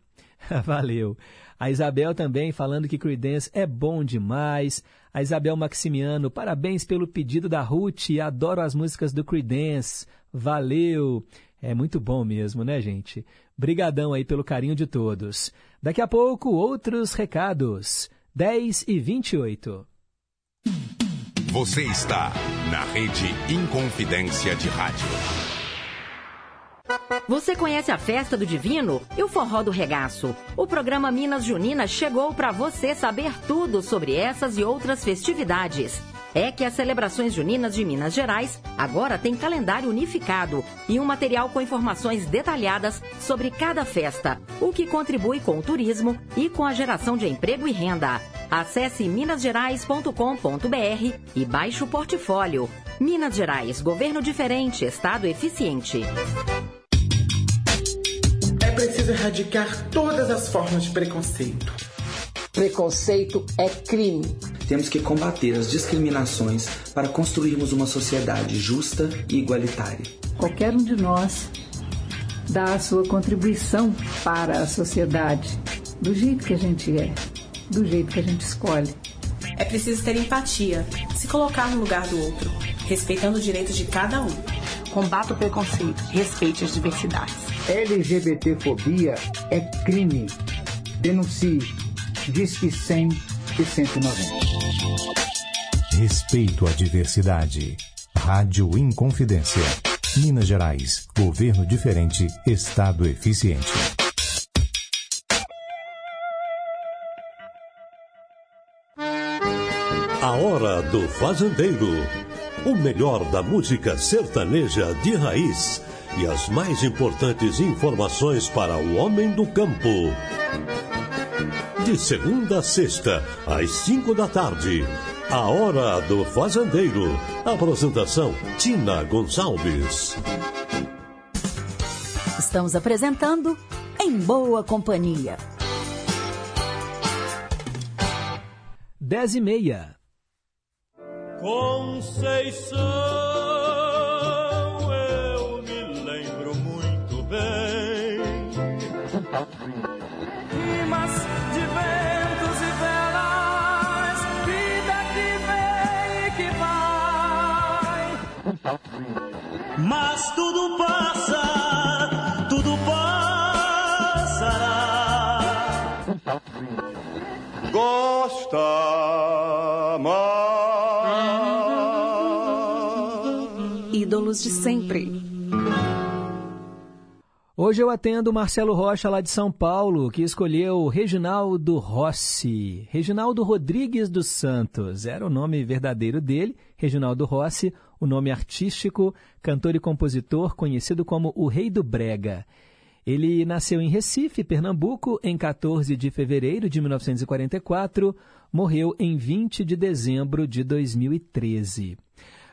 [SPEAKER 2] Valeu. A Isabel também falando que Creedence é bom demais. A Isabel Maximiano, parabéns pelo pedido da Ruth, adoro as músicas do Creedence. Valeu. É muito bom mesmo, né, gente? Brigadão aí pelo carinho de todos. Daqui a pouco, outros recados. 10 e 28.
[SPEAKER 24] Você está na rede Inconfidência de Rádio.
[SPEAKER 25] Você conhece a Festa do Divino e o Forró do Regaço? O programa Minas Junina chegou para você saber tudo sobre essas e outras festividades. É que as celebrações juninas de Minas Gerais agora têm calendário unificado e um material com informações detalhadas sobre cada festa, o que contribui com o turismo e com a geração de emprego e renda. Acesse minasgerais.com.br e baixe o portfólio. Minas Gerais, governo diferente, estado eficiente.
[SPEAKER 26] É preciso erradicar todas as formas de preconceito.
[SPEAKER 27] Preconceito é crime.
[SPEAKER 28] Temos que combater as discriminações para construirmos uma sociedade justa e igualitária.
[SPEAKER 29] Qualquer um de nós dá a sua contribuição para a sociedade, do jeito que a gente é, do jeito que a gente escolhe.
[SPEAKER 30] É preciso ter empatia, se colocar no lugar do outro, respeitando os direitos de cada um.
[SPEAKER 31] Combata o preconceito, respeite as diversidades.
[SPEAKER 32] LGBTfobia é crime. Denuncie. Disque 100 e 190.
[SPEAKER 7] Respeito à diversidade. Rádio Inconfidência. Minas Gerais. Governo diferente. Estado eficiente.
[SPEAKER 4] A Hora do Fazendeiro. O melhor da música sertaneja de raiz e as mais importantes informações para o homem do campo. De segunda a sexta, às cinco da tarde. A Hora do Fazendeiro. Apresentação: Tina Gonçalves.
[SPEAKER 19] Estamos apresentando Em Boa Companhia.
[SPEAKER 2] 10 e meia.
[SPEAKER 16] Conceição, Rimas de ventos e velas, vida que vem e que vai. Mas tudo passa, tudo passará.
[SPEAKER 33] Gosta
[SPEAKER 30] Ídolos de sempre.
[SPEAKER 2] Hoje eu atendo Marcelo Rocha, lá de São Paulo, que escolheu Reginaldo Rossi. Reginaldo Rodrigues dos Santos era o nome verdadeiro dele, Reginaldo Rossi, o nome artístico, cantor e compositor conhecido como o Rei do Brega. Ele nasceu em Recife, Pernambuco, em 14 de fevereiro de 1944, morreu em 20 de dezembro de 2013.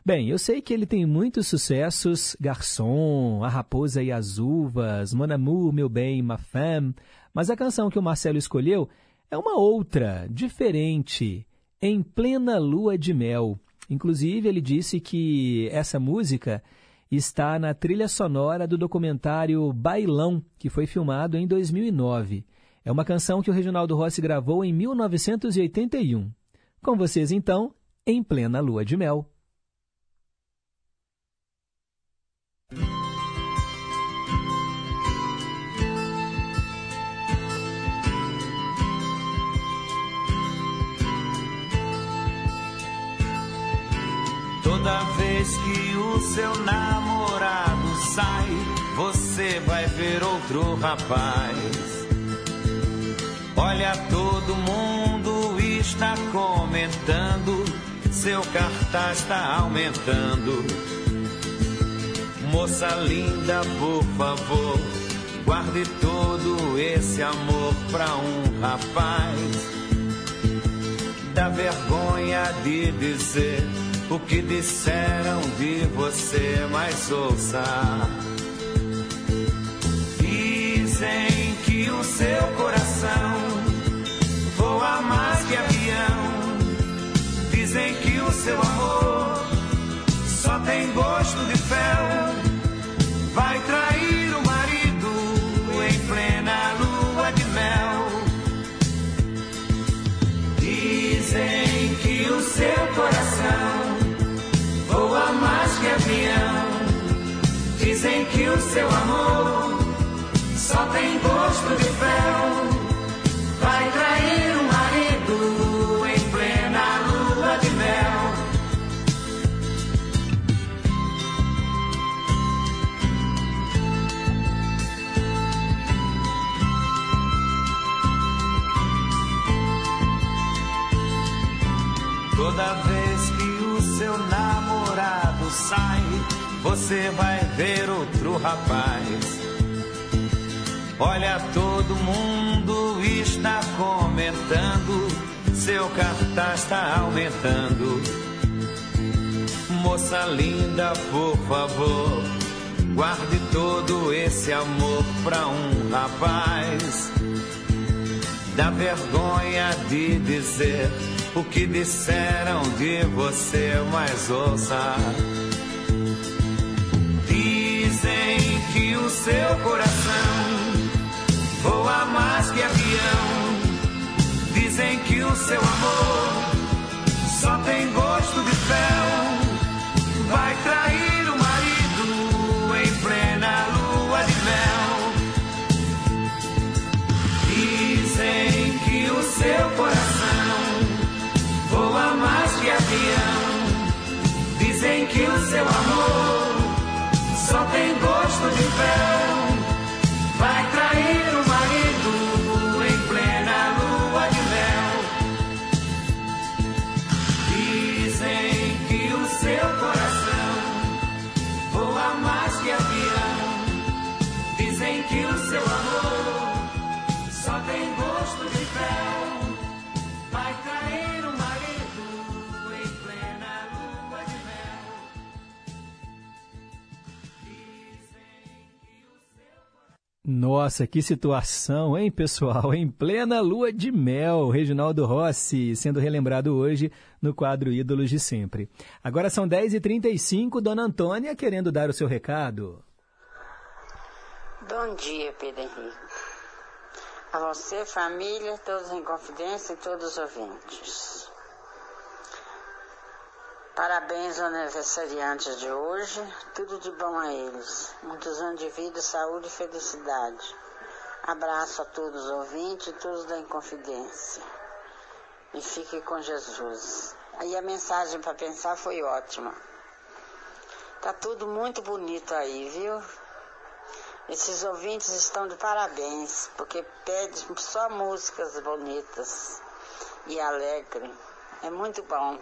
[SPEAKER 2] Bem, eu sei que ele tem muitos sucessos, Garçom, A Raposa e as Uvas, Mon Amour, Meu Bem, Ma Femme, mas a canção que o Marcelo escolheu é uma outra, diferente, Em Plena Lua de Mel. Inclusive, ele disse que essa música está na trilha sonora do documentário Bailão, que foi filmado em 2009. É uma canção que o Reginaldo Rossi gravou em 1981. Com vocês, então, Em Plena Lua de Mel.
[SPEAKER 34] Toda vez que o seu namorado sai, você vai ver outro rapaz. Olha, todo mundo está comentando, seu cartaz está aumentando. Moça linda, por favor, guarde todo esse amor pra um rapaz. Dá vergonha de dizer o que disseram de você, mas ouça. Dizem que o seu coração voa mais que avião. Dizem que o seu amor só tem gosto de fel. Seu amor só tem gosto de fel. Você vai ver outro rapaz. Olha, todo mundo está comentando, seu cartaz está aumentando. Moça linda, por favor, guarde todo esse amor pra um rapaz. Dá vergonha de dizer o que disseram de você, mas ouça. Seu coração voa mais que avião. Dizem que o seu amor só tem gosto gosto
[SPEAKER 2] Nossa, que situação, hein, pessoal? Em plena lua de mel, Reginaldo Rossi sendo relembrado hoje no quadro Ídolos de Sempre. Agora são 10h35, Dona Antônia querendo dar o seu recado.
[SPEAKER 35] Bom dia, Pedro Henrique. A você, família, todos em confidência e todos os ouvintes. Parabéns aos aniversariantes de hoje, tudo de bom a eles. Muitos anos de vida, saúde e felicidade. Abraço a todos os ouvintes e todos da Inconfidência. E fique com Jesus. Aí a mensagem para pensar foi ótima. Tá tudo muito bonito aí, viu? Esses ouvintes estão de parabéns, porque pedem só músicas bonitas e alegres. É muito bom.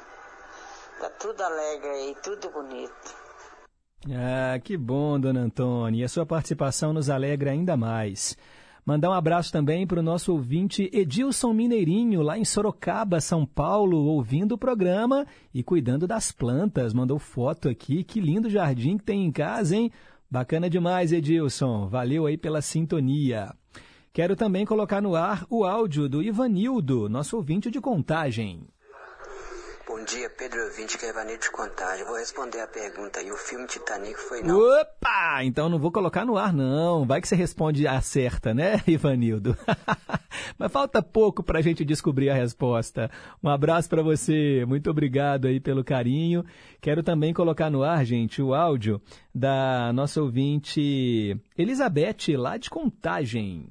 [SPEAKER 35] Tá tudo alegre aí, tudo bonito.
[SPEAKER 2] Ah, que bom, Dona Antônia. E a sua participação nos alegra ainda mais. Mandar um abraço também para o nosso ouvinte Edilson Mineirinho, lá em Sorocaba, São Paulo, ouvindo o programa e cuidando das plantas. Mandou foto aqui. Que lindo jardim que tem em casa, hein? Bacana demais, Edilson. Valeu aí pela sintonia. Quero também colocar no ar o áudio do Ivanildo, nosso ouvinte de contagem.
[SPEAKER 36] Bom dia, Pedro Ouvinte, que é Ivanildo de Contagem. Eu vou responder a pergunta aí. O filme Titanic foi não?
[SPEAKER 2] Opa! Então não vou colocar no ar, não. Vai que você responde a certa, né, Ivanildo? Mas falta pouco para a gente descobrir a resposta. Um abraço para você. Muito obrigado aí pelo carinho. Quero também colocar no ar, gente, o áudio da nossa ouvinte Elizabeth, lá de Contagem.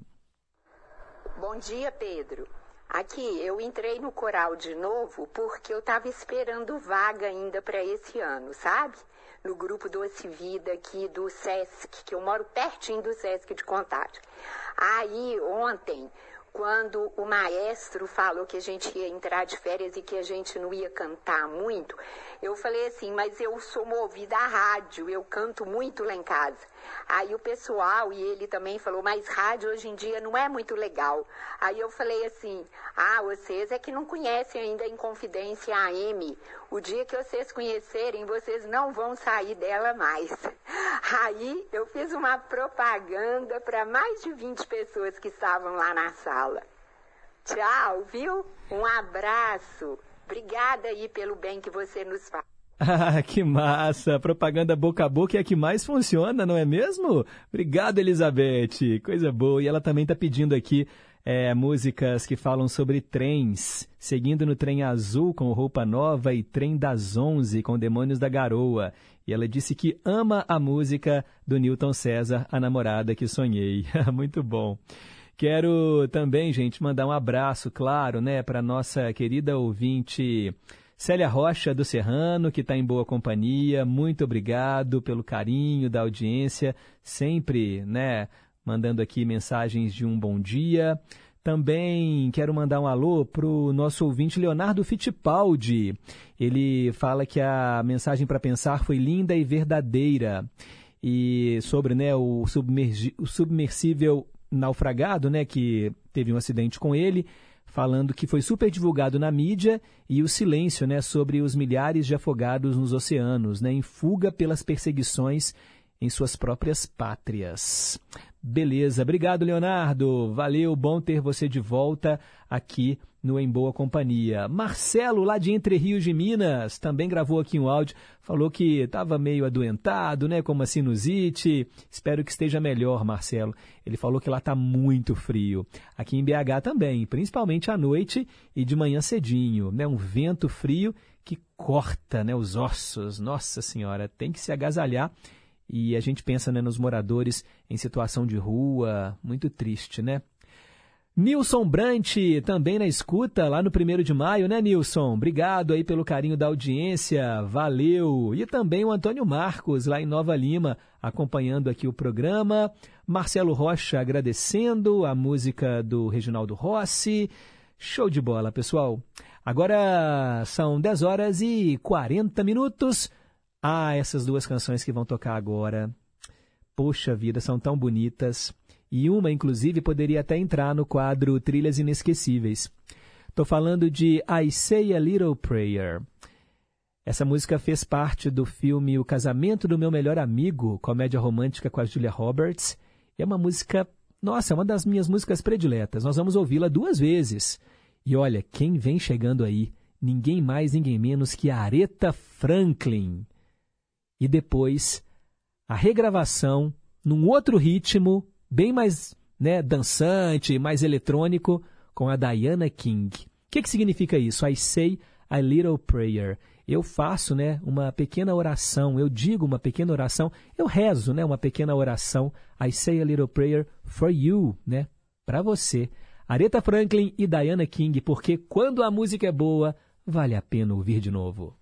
[SPEAKER 37] Bom dia, Pedro. Aqui, eu entrei no coral de novo porque eu estava esperando vaga ainda para esse ano, sabe? No grupo Doce Vida aqui do SESC, que eu moro pertinho do SESC de Contagem. Aí, ontem, quando o maestro falou que a gente ia entrar de férias e que a gente não ia cantar muito, eu falei assim, mas eu sou movida à rádio, eu canto muito lá em casa. Aí o pessoal e ele também falou, mas rádio hoje em dia não é muito legal. Aí eu falei assim, ah, vocês é que não conhecem ainda em Confidência AM. O dia que vocês conhecerem, vocês não vão sair dela mais. Aí eu fiz uma propaganda para mais de 20 pessoas que estavam lá na sala. Tchau, viu? Um abraço. Obrigada aí pelo bem que você nos faz.
[SPEAKER 2] Ah, que massa! Propaganda boca a boca é a que mais funciona, não é mesmo? Obrigado, Elizabeth. Coisa boa. E ela também está pedindo aqui é, músicas que falam sobre trens, seguindo no trem azul com roupa nova e trem das onze com demônios da garoa. E ela disse que ama a música do Newton César, a namorada que sonhei. Muito bom. Quero também, gente, mandar um abraço, claro, né, para nossa querida ouvinte Célia Rocha do Serrano, que está em boa companhia. Muito obrigado pelo carinho da audiência, sempre, né, mandando aqui mensagens de um bom dia. Também quero mandar um alô para o nosso ouvinte Leonardo Fittipaldi. Ele fala que a mensagem para pensar foi linda e verdadeira. E sobre né, o, o submersível naufragado, né, que teve um acidente com ele, falando que foi super divulgado na mídia e o silêncio, né, sobre os milhares de afogados nos oceanos, né, em fuga pelas perseguições em suas próprias pátrias. Beleza, obrigado Leonardo, valeu, bom ter você de volta aqui no Em Boa Companhia. Marcelo, lá de Entre Rios de Minas, também gravou aqui um áudio, falou que estava meio adoentado, né, com uma sinusite. Espero que esteja melhor, Marcelo. Ele falou que lá está muito frio. Aqui em BH também, principalmente à noite e de manhã cedinho, né, um vento frio que corta, né, os ossos. Nossa Senhora, tem que se agasalhar. E a gente pensa né, nos moradores em situação de rua, muito triste, né? Nilson Brant, também na escuta, lá no 1 de maio, né, Nilson? Obrigado aí pelo carinho da audiência, valeu! E também o Antônio Marcos, lá em Nova Lima, acompanhando aqui o programa. Marcelo Rocha agradecendo a música do Reginaldo Rossi. Show de bola, pessoal! Agora são 10 horas e 40 minutos. Ah, essas duas canções que vão tocar agora. Poxa vida, são tão bonitas e uma, inclusive, poderia até entrar no quadro Trilhas Inesquecíveis. Estou falando de I Say a Little Prayer. Essa música fez parte do filme O Casamento do Meu Melhor Amigo, comédia romântica com a Julia Roberts. E é uma música, nossa, é uma das minhas músicas prediletas. Nós vamos ouvi-la duas vezes. E olha, quem vem chegando aí? Ninguém mais, ninguém menos que Aretha Franklin. E depois, a regravação num outro ritmo bem mais né, dançante, mais eletrônico, com a Diana King. O que, que significa isso? I say a little prayer. Eu faço né, uma pequena oração, eu digo uma pequena oração, eu rezo né, uma pequena oração. I say a little prayer for you, né, para você. Aretha Franklin e Diana King, porque quando a música é boa, vale a pena ouvir de novo.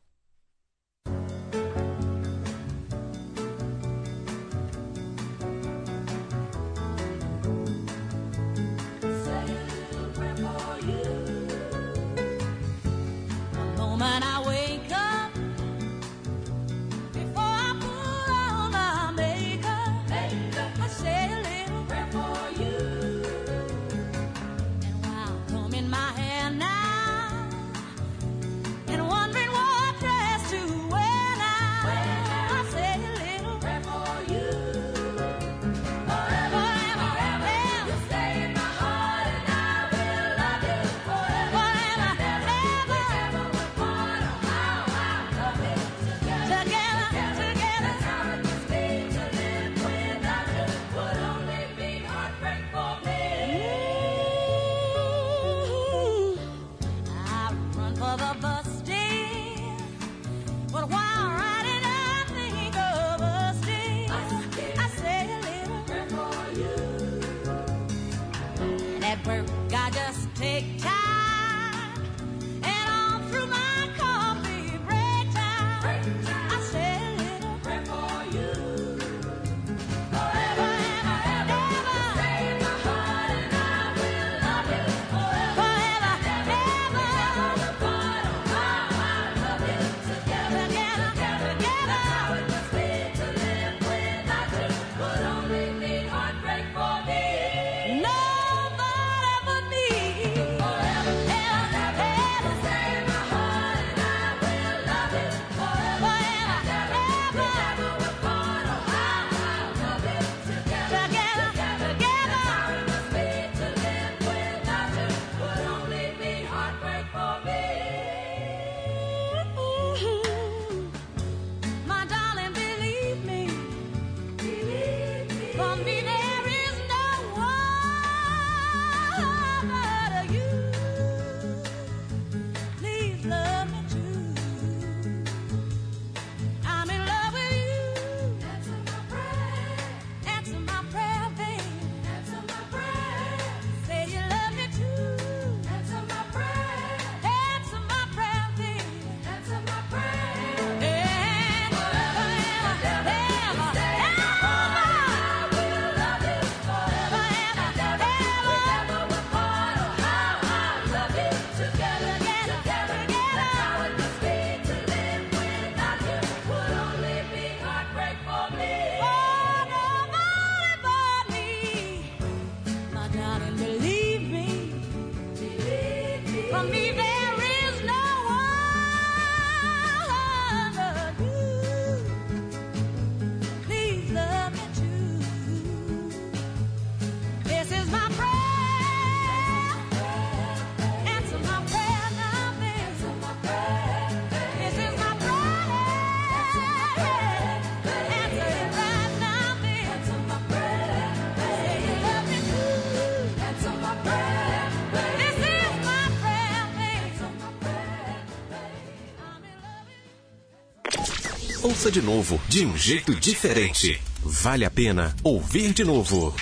[SPEAKER 1] Ouça de novo, de um jeito diferente. Vale a pena ouvir de novo.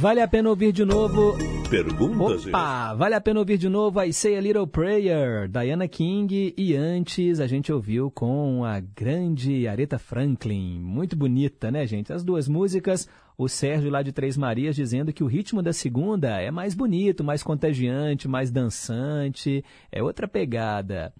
[SPEAKER 2] Vale a pena ouvir de novo.
[SPEAKER 4] Perguntas?
[SPEAKER 2] Opa! Vale a pena ouvir de novo I Say a Little Prayer, Diana King. E antes a gente ouviu com a grande Aretha Franklin. Muito bonita, né, gente? As duas músicas. O Sérgio lá de Três Marias dizendo que o ritmo da segunda é mais bonito, mais contagiante, mais dançante. É outra pegada.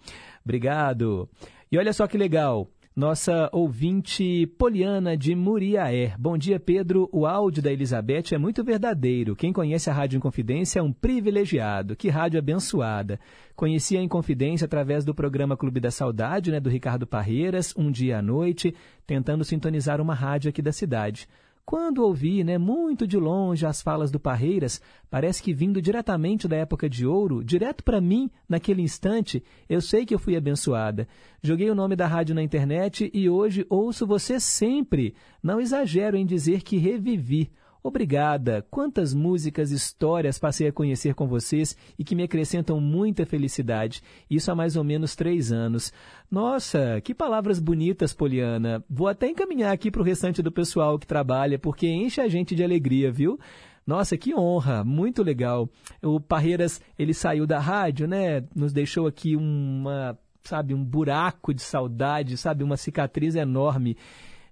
[SPEAKER 2] Obrigado. E olha só que legal nossa ouvinte Poliana de Muriaé. Bom dia, Pedro. O áudio da Elizabeth é muito verdadeiro. Quem conhece a Rádio Inconfidência é um privilegiado. Que rádio abençoada. Conheci a Inconfidência através do programa Clube da Saudade, né, do Ricardo Parreiras, um dia à noite, tentando sintonizar uma rádio aqui da cidade. Quando ouvi, né, muito de longe as falas do Parreiras, parece que vindo diretamente da época de ouro, direto para mim, naquele instante, eu sei que eu fui abençoada. Joguei o nome da rádio na internet e hoje ouço você sempre. Não exagero em dizer que revivi. Obrigada! Quantas músicas, histórias passei a conhecer com vocês e que me acrescentam muita felicidade. Isso há mais ou menos três anos. Nossa, que palavras bonitas, Poliana. Vou até encaminhar aqui para o restante do pessoal que trabalha, porque enche a gente de alegria, viu? Nossa, que honra, muito legal. O Parreiras, ele saiu da rádio, né? Nos deixou aqui uma, sabe, um buraco de saudade, sabe, uma cicatriz enorme.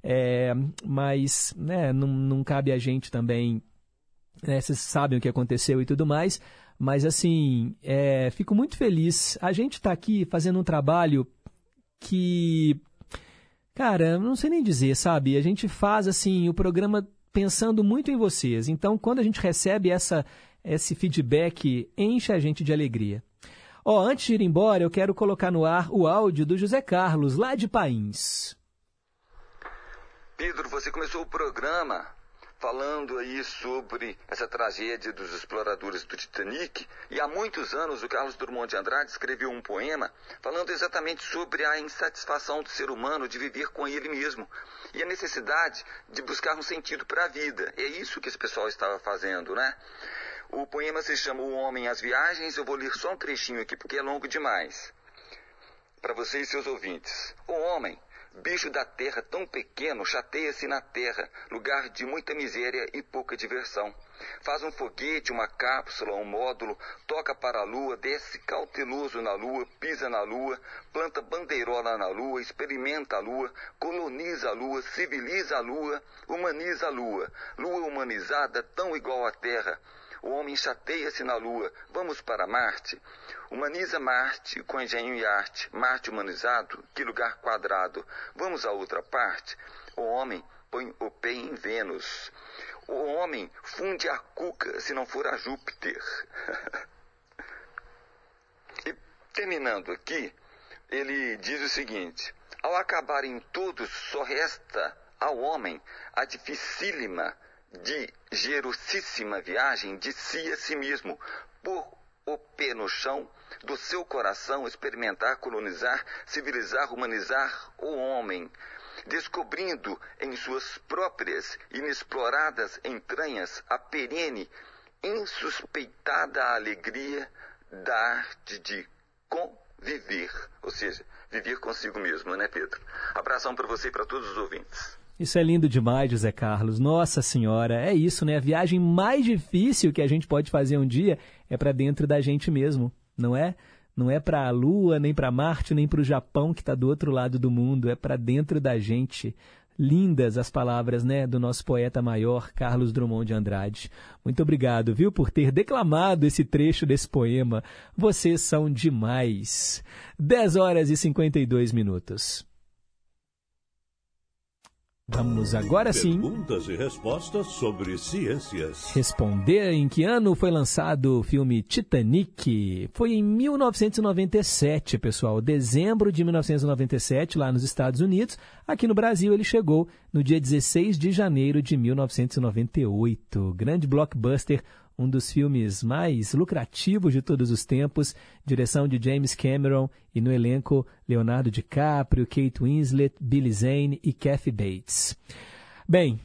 [SPEAKER 2] É, mas né, não, não cabe a gente também. Né, vocês sabem o que aconteceu e tudo mais. Mas assim, é, fico muito feliz. A gente está aqui fazendo um trabalho que. Cara, não sei nem dizer, sabe? A gente faz assim o programa pensando muito em vocês. Então, quando a gente recebe essa, esse feedback, enche a gente de alegria. Ó, antes de ir embora, eu quero colocar no ar o áudio do José Carlos, lá de Pains.
[SPEAKER 38] Pedro, você começou o programa falando aí sobre essa tragédia dos exploradores do Titanic. E há muitos anos o Carlos Drummond de Andrade escreveu um poema falando exatamente sobre a insatisfação do ser humano de viver com ele mesmo e a necessidade de buscar um sentido para a vida. É isso que esse pessoal estava fazendo, né? O poema se chama O Homem às Viagens. Eu vou ler só um trechinho aqui porque é longo demais. Para vocês e seus ouvintes. O homem Bicho da terra tão pequeno chateia-se na terra, lugar de muita miséria e pouca diversão. Faz um foguete, uma cápsula, um módulo, toca para a lua, desce cauteloso na lua, pisa na lua, planta bandeirola na lua, experimenta a lua, coloniza a lua, civiliza a lua, humaniza a lua. Lua humanizada tão igual à terra. O homem chateia-se na lua. Vamos para Marte. Humaniza Marte com engenho e arte. Marte humanizado, que lugar quadrado. Vamos à outra parte. O homem põe o pé em Vênus. O homem funde a cuca se não for a Júpiter. e terminando aqui, ele diz o seguinte: ao acabarem todos, só resta ao homem a dificílima de gerosíssima viagem de si a si mesmo, por o pé no chão do seu coração experimentar, colonizar, civilizar, humanizar o homem, descobrindo em suas próprias inexploradas entranhas a perene, insuspeitada alegria da arte de conviver, ou seja, viver consigo mesmo, né, Pedro? Abração para você e para todos os ouvintes.
[SPEAKER 2] Isso é lindo demais, José Carlos. Nossa Senhora, é isso, né? A viagem mais difícil que a gente pode fazer um dia é para dentro da gente mesmo, não é? Não é para a Lua, nem para Marte, nem para o Japão que está do outro lado do mundo, é para dentro da gente. Lindas as palavras, né, do nosso poeta maior, Carlos Drummond de Andrade. Muito obrigado, viu, por ter declamado esse trecho desse poema. Vocês são demais. 10 horas e 52 minutos. Vamos agora sim.
[SPEAKER 4] Perguntas e respostas sobre ciências.
[SPEAKER 2] Responder em que ano foi lançado o filme Titanic? Foi em 1997, pessoal. Dezembro de 1997, lá nos Estados Unidos. Aqui no Brasil ele chegou no dia 16 de janeiro de 1998. Grande blockbuster um dos filmes mais lucrativos de todos os tempos, direção de James Cameron e no elenco Leonardo DiCaprio, Kate Winslet, Billy Zane e Kathy Bates. Bem,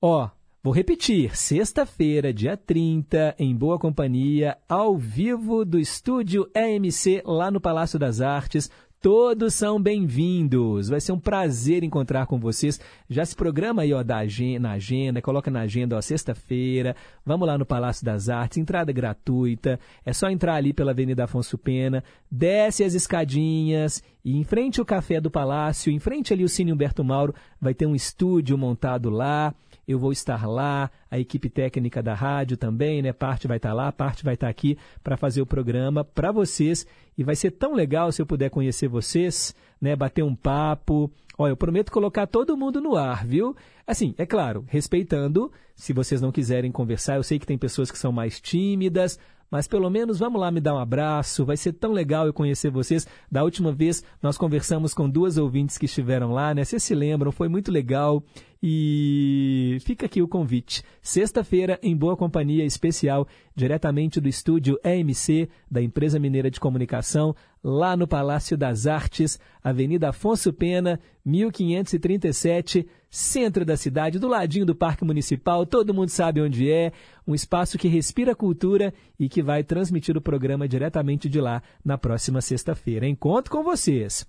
[SPEAKER 2] ó, vou repetir, sexta-feira, dia 30, em Boa Companhia, ao vivo do estúdio EMC lá no Palácio das Artes, Todos são bem-vindos. Vai ser um prazer encontrar com vocês. Já se programa aí ó, da agenda, na agenda, coloca na agenda ó, sexta-feira. Vamos lá no Palácio das Artes, entrada gratuita. É só entrar ali pela Avenida Afonso Pena, desce as escadinhas e em frente ao Café do Palácio, em frente ali o Cine Humberto Mauro, vai ter um estúdio montado lá eu vou estar lá, a equipe técnica da rádio também, né? Parte vai estar lá, parte vai estar aqui para fazer o programa para vocês e vai ser tão legal se eu puder conhecer vocês. né, bater um papo. Olha, eu prometo colocar todo mundo no ar, viu? Assim, é claro, respeitando, se vocês não quiserem conversar, eu sei que tem pessoas que são mais tímidas, mas pelo menos vamos lá me dar um abraço. Vai ser tão legal eu conhecer vocês. Da última vez nós conversamos com duas ouvintes que estiveram lá, né? Vocês se lembram, foi muito legal. E fica aqui o convite. Sexta-feira, em Boa Companhia Especial, diretamente do estúdio EMC, da Empresa Mineira de Comunicação, lá no Palácio das Artes, Avenida Afonso Pena, 1537, centro da cidade, do ladinho do Parque Municipal, todo mundo sabe onde é, um espaço que respira cultura e que vai transmitir o programa diretamente de lá na próxima sexta-feira. Encontro com vocês.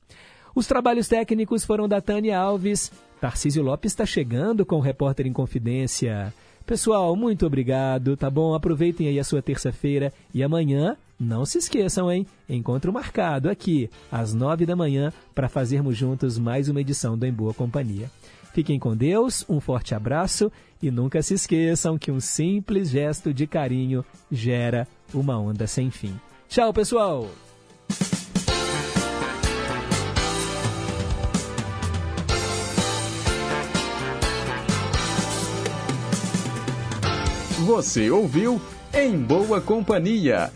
[SPEAKER 2] Os trabalhos técnicos foram da Tânia Alves. Tarcísio Lopes está chegando com o Repórter em Confidência. Pessoal, muito obrigado, tá bom? Aproveitem aí a sua terça-feira e amanhã, não se esqueçam, hein? Encontro marcado aqui, às nove da manhã, para fazermos juntos mais uma edição do Em Boa Companhia. Fiquem com Deus, um forte abraço e nunca se esqueçam que um simples gesto de carinho gera uma onda sem fim. Tchau, pessoal!
[SPEAKER 39] Você ouviu Em Boa Companhia.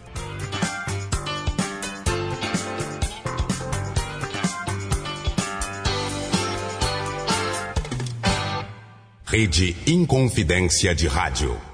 [SPEAKER 1] Rede Inconfidência de Rádio.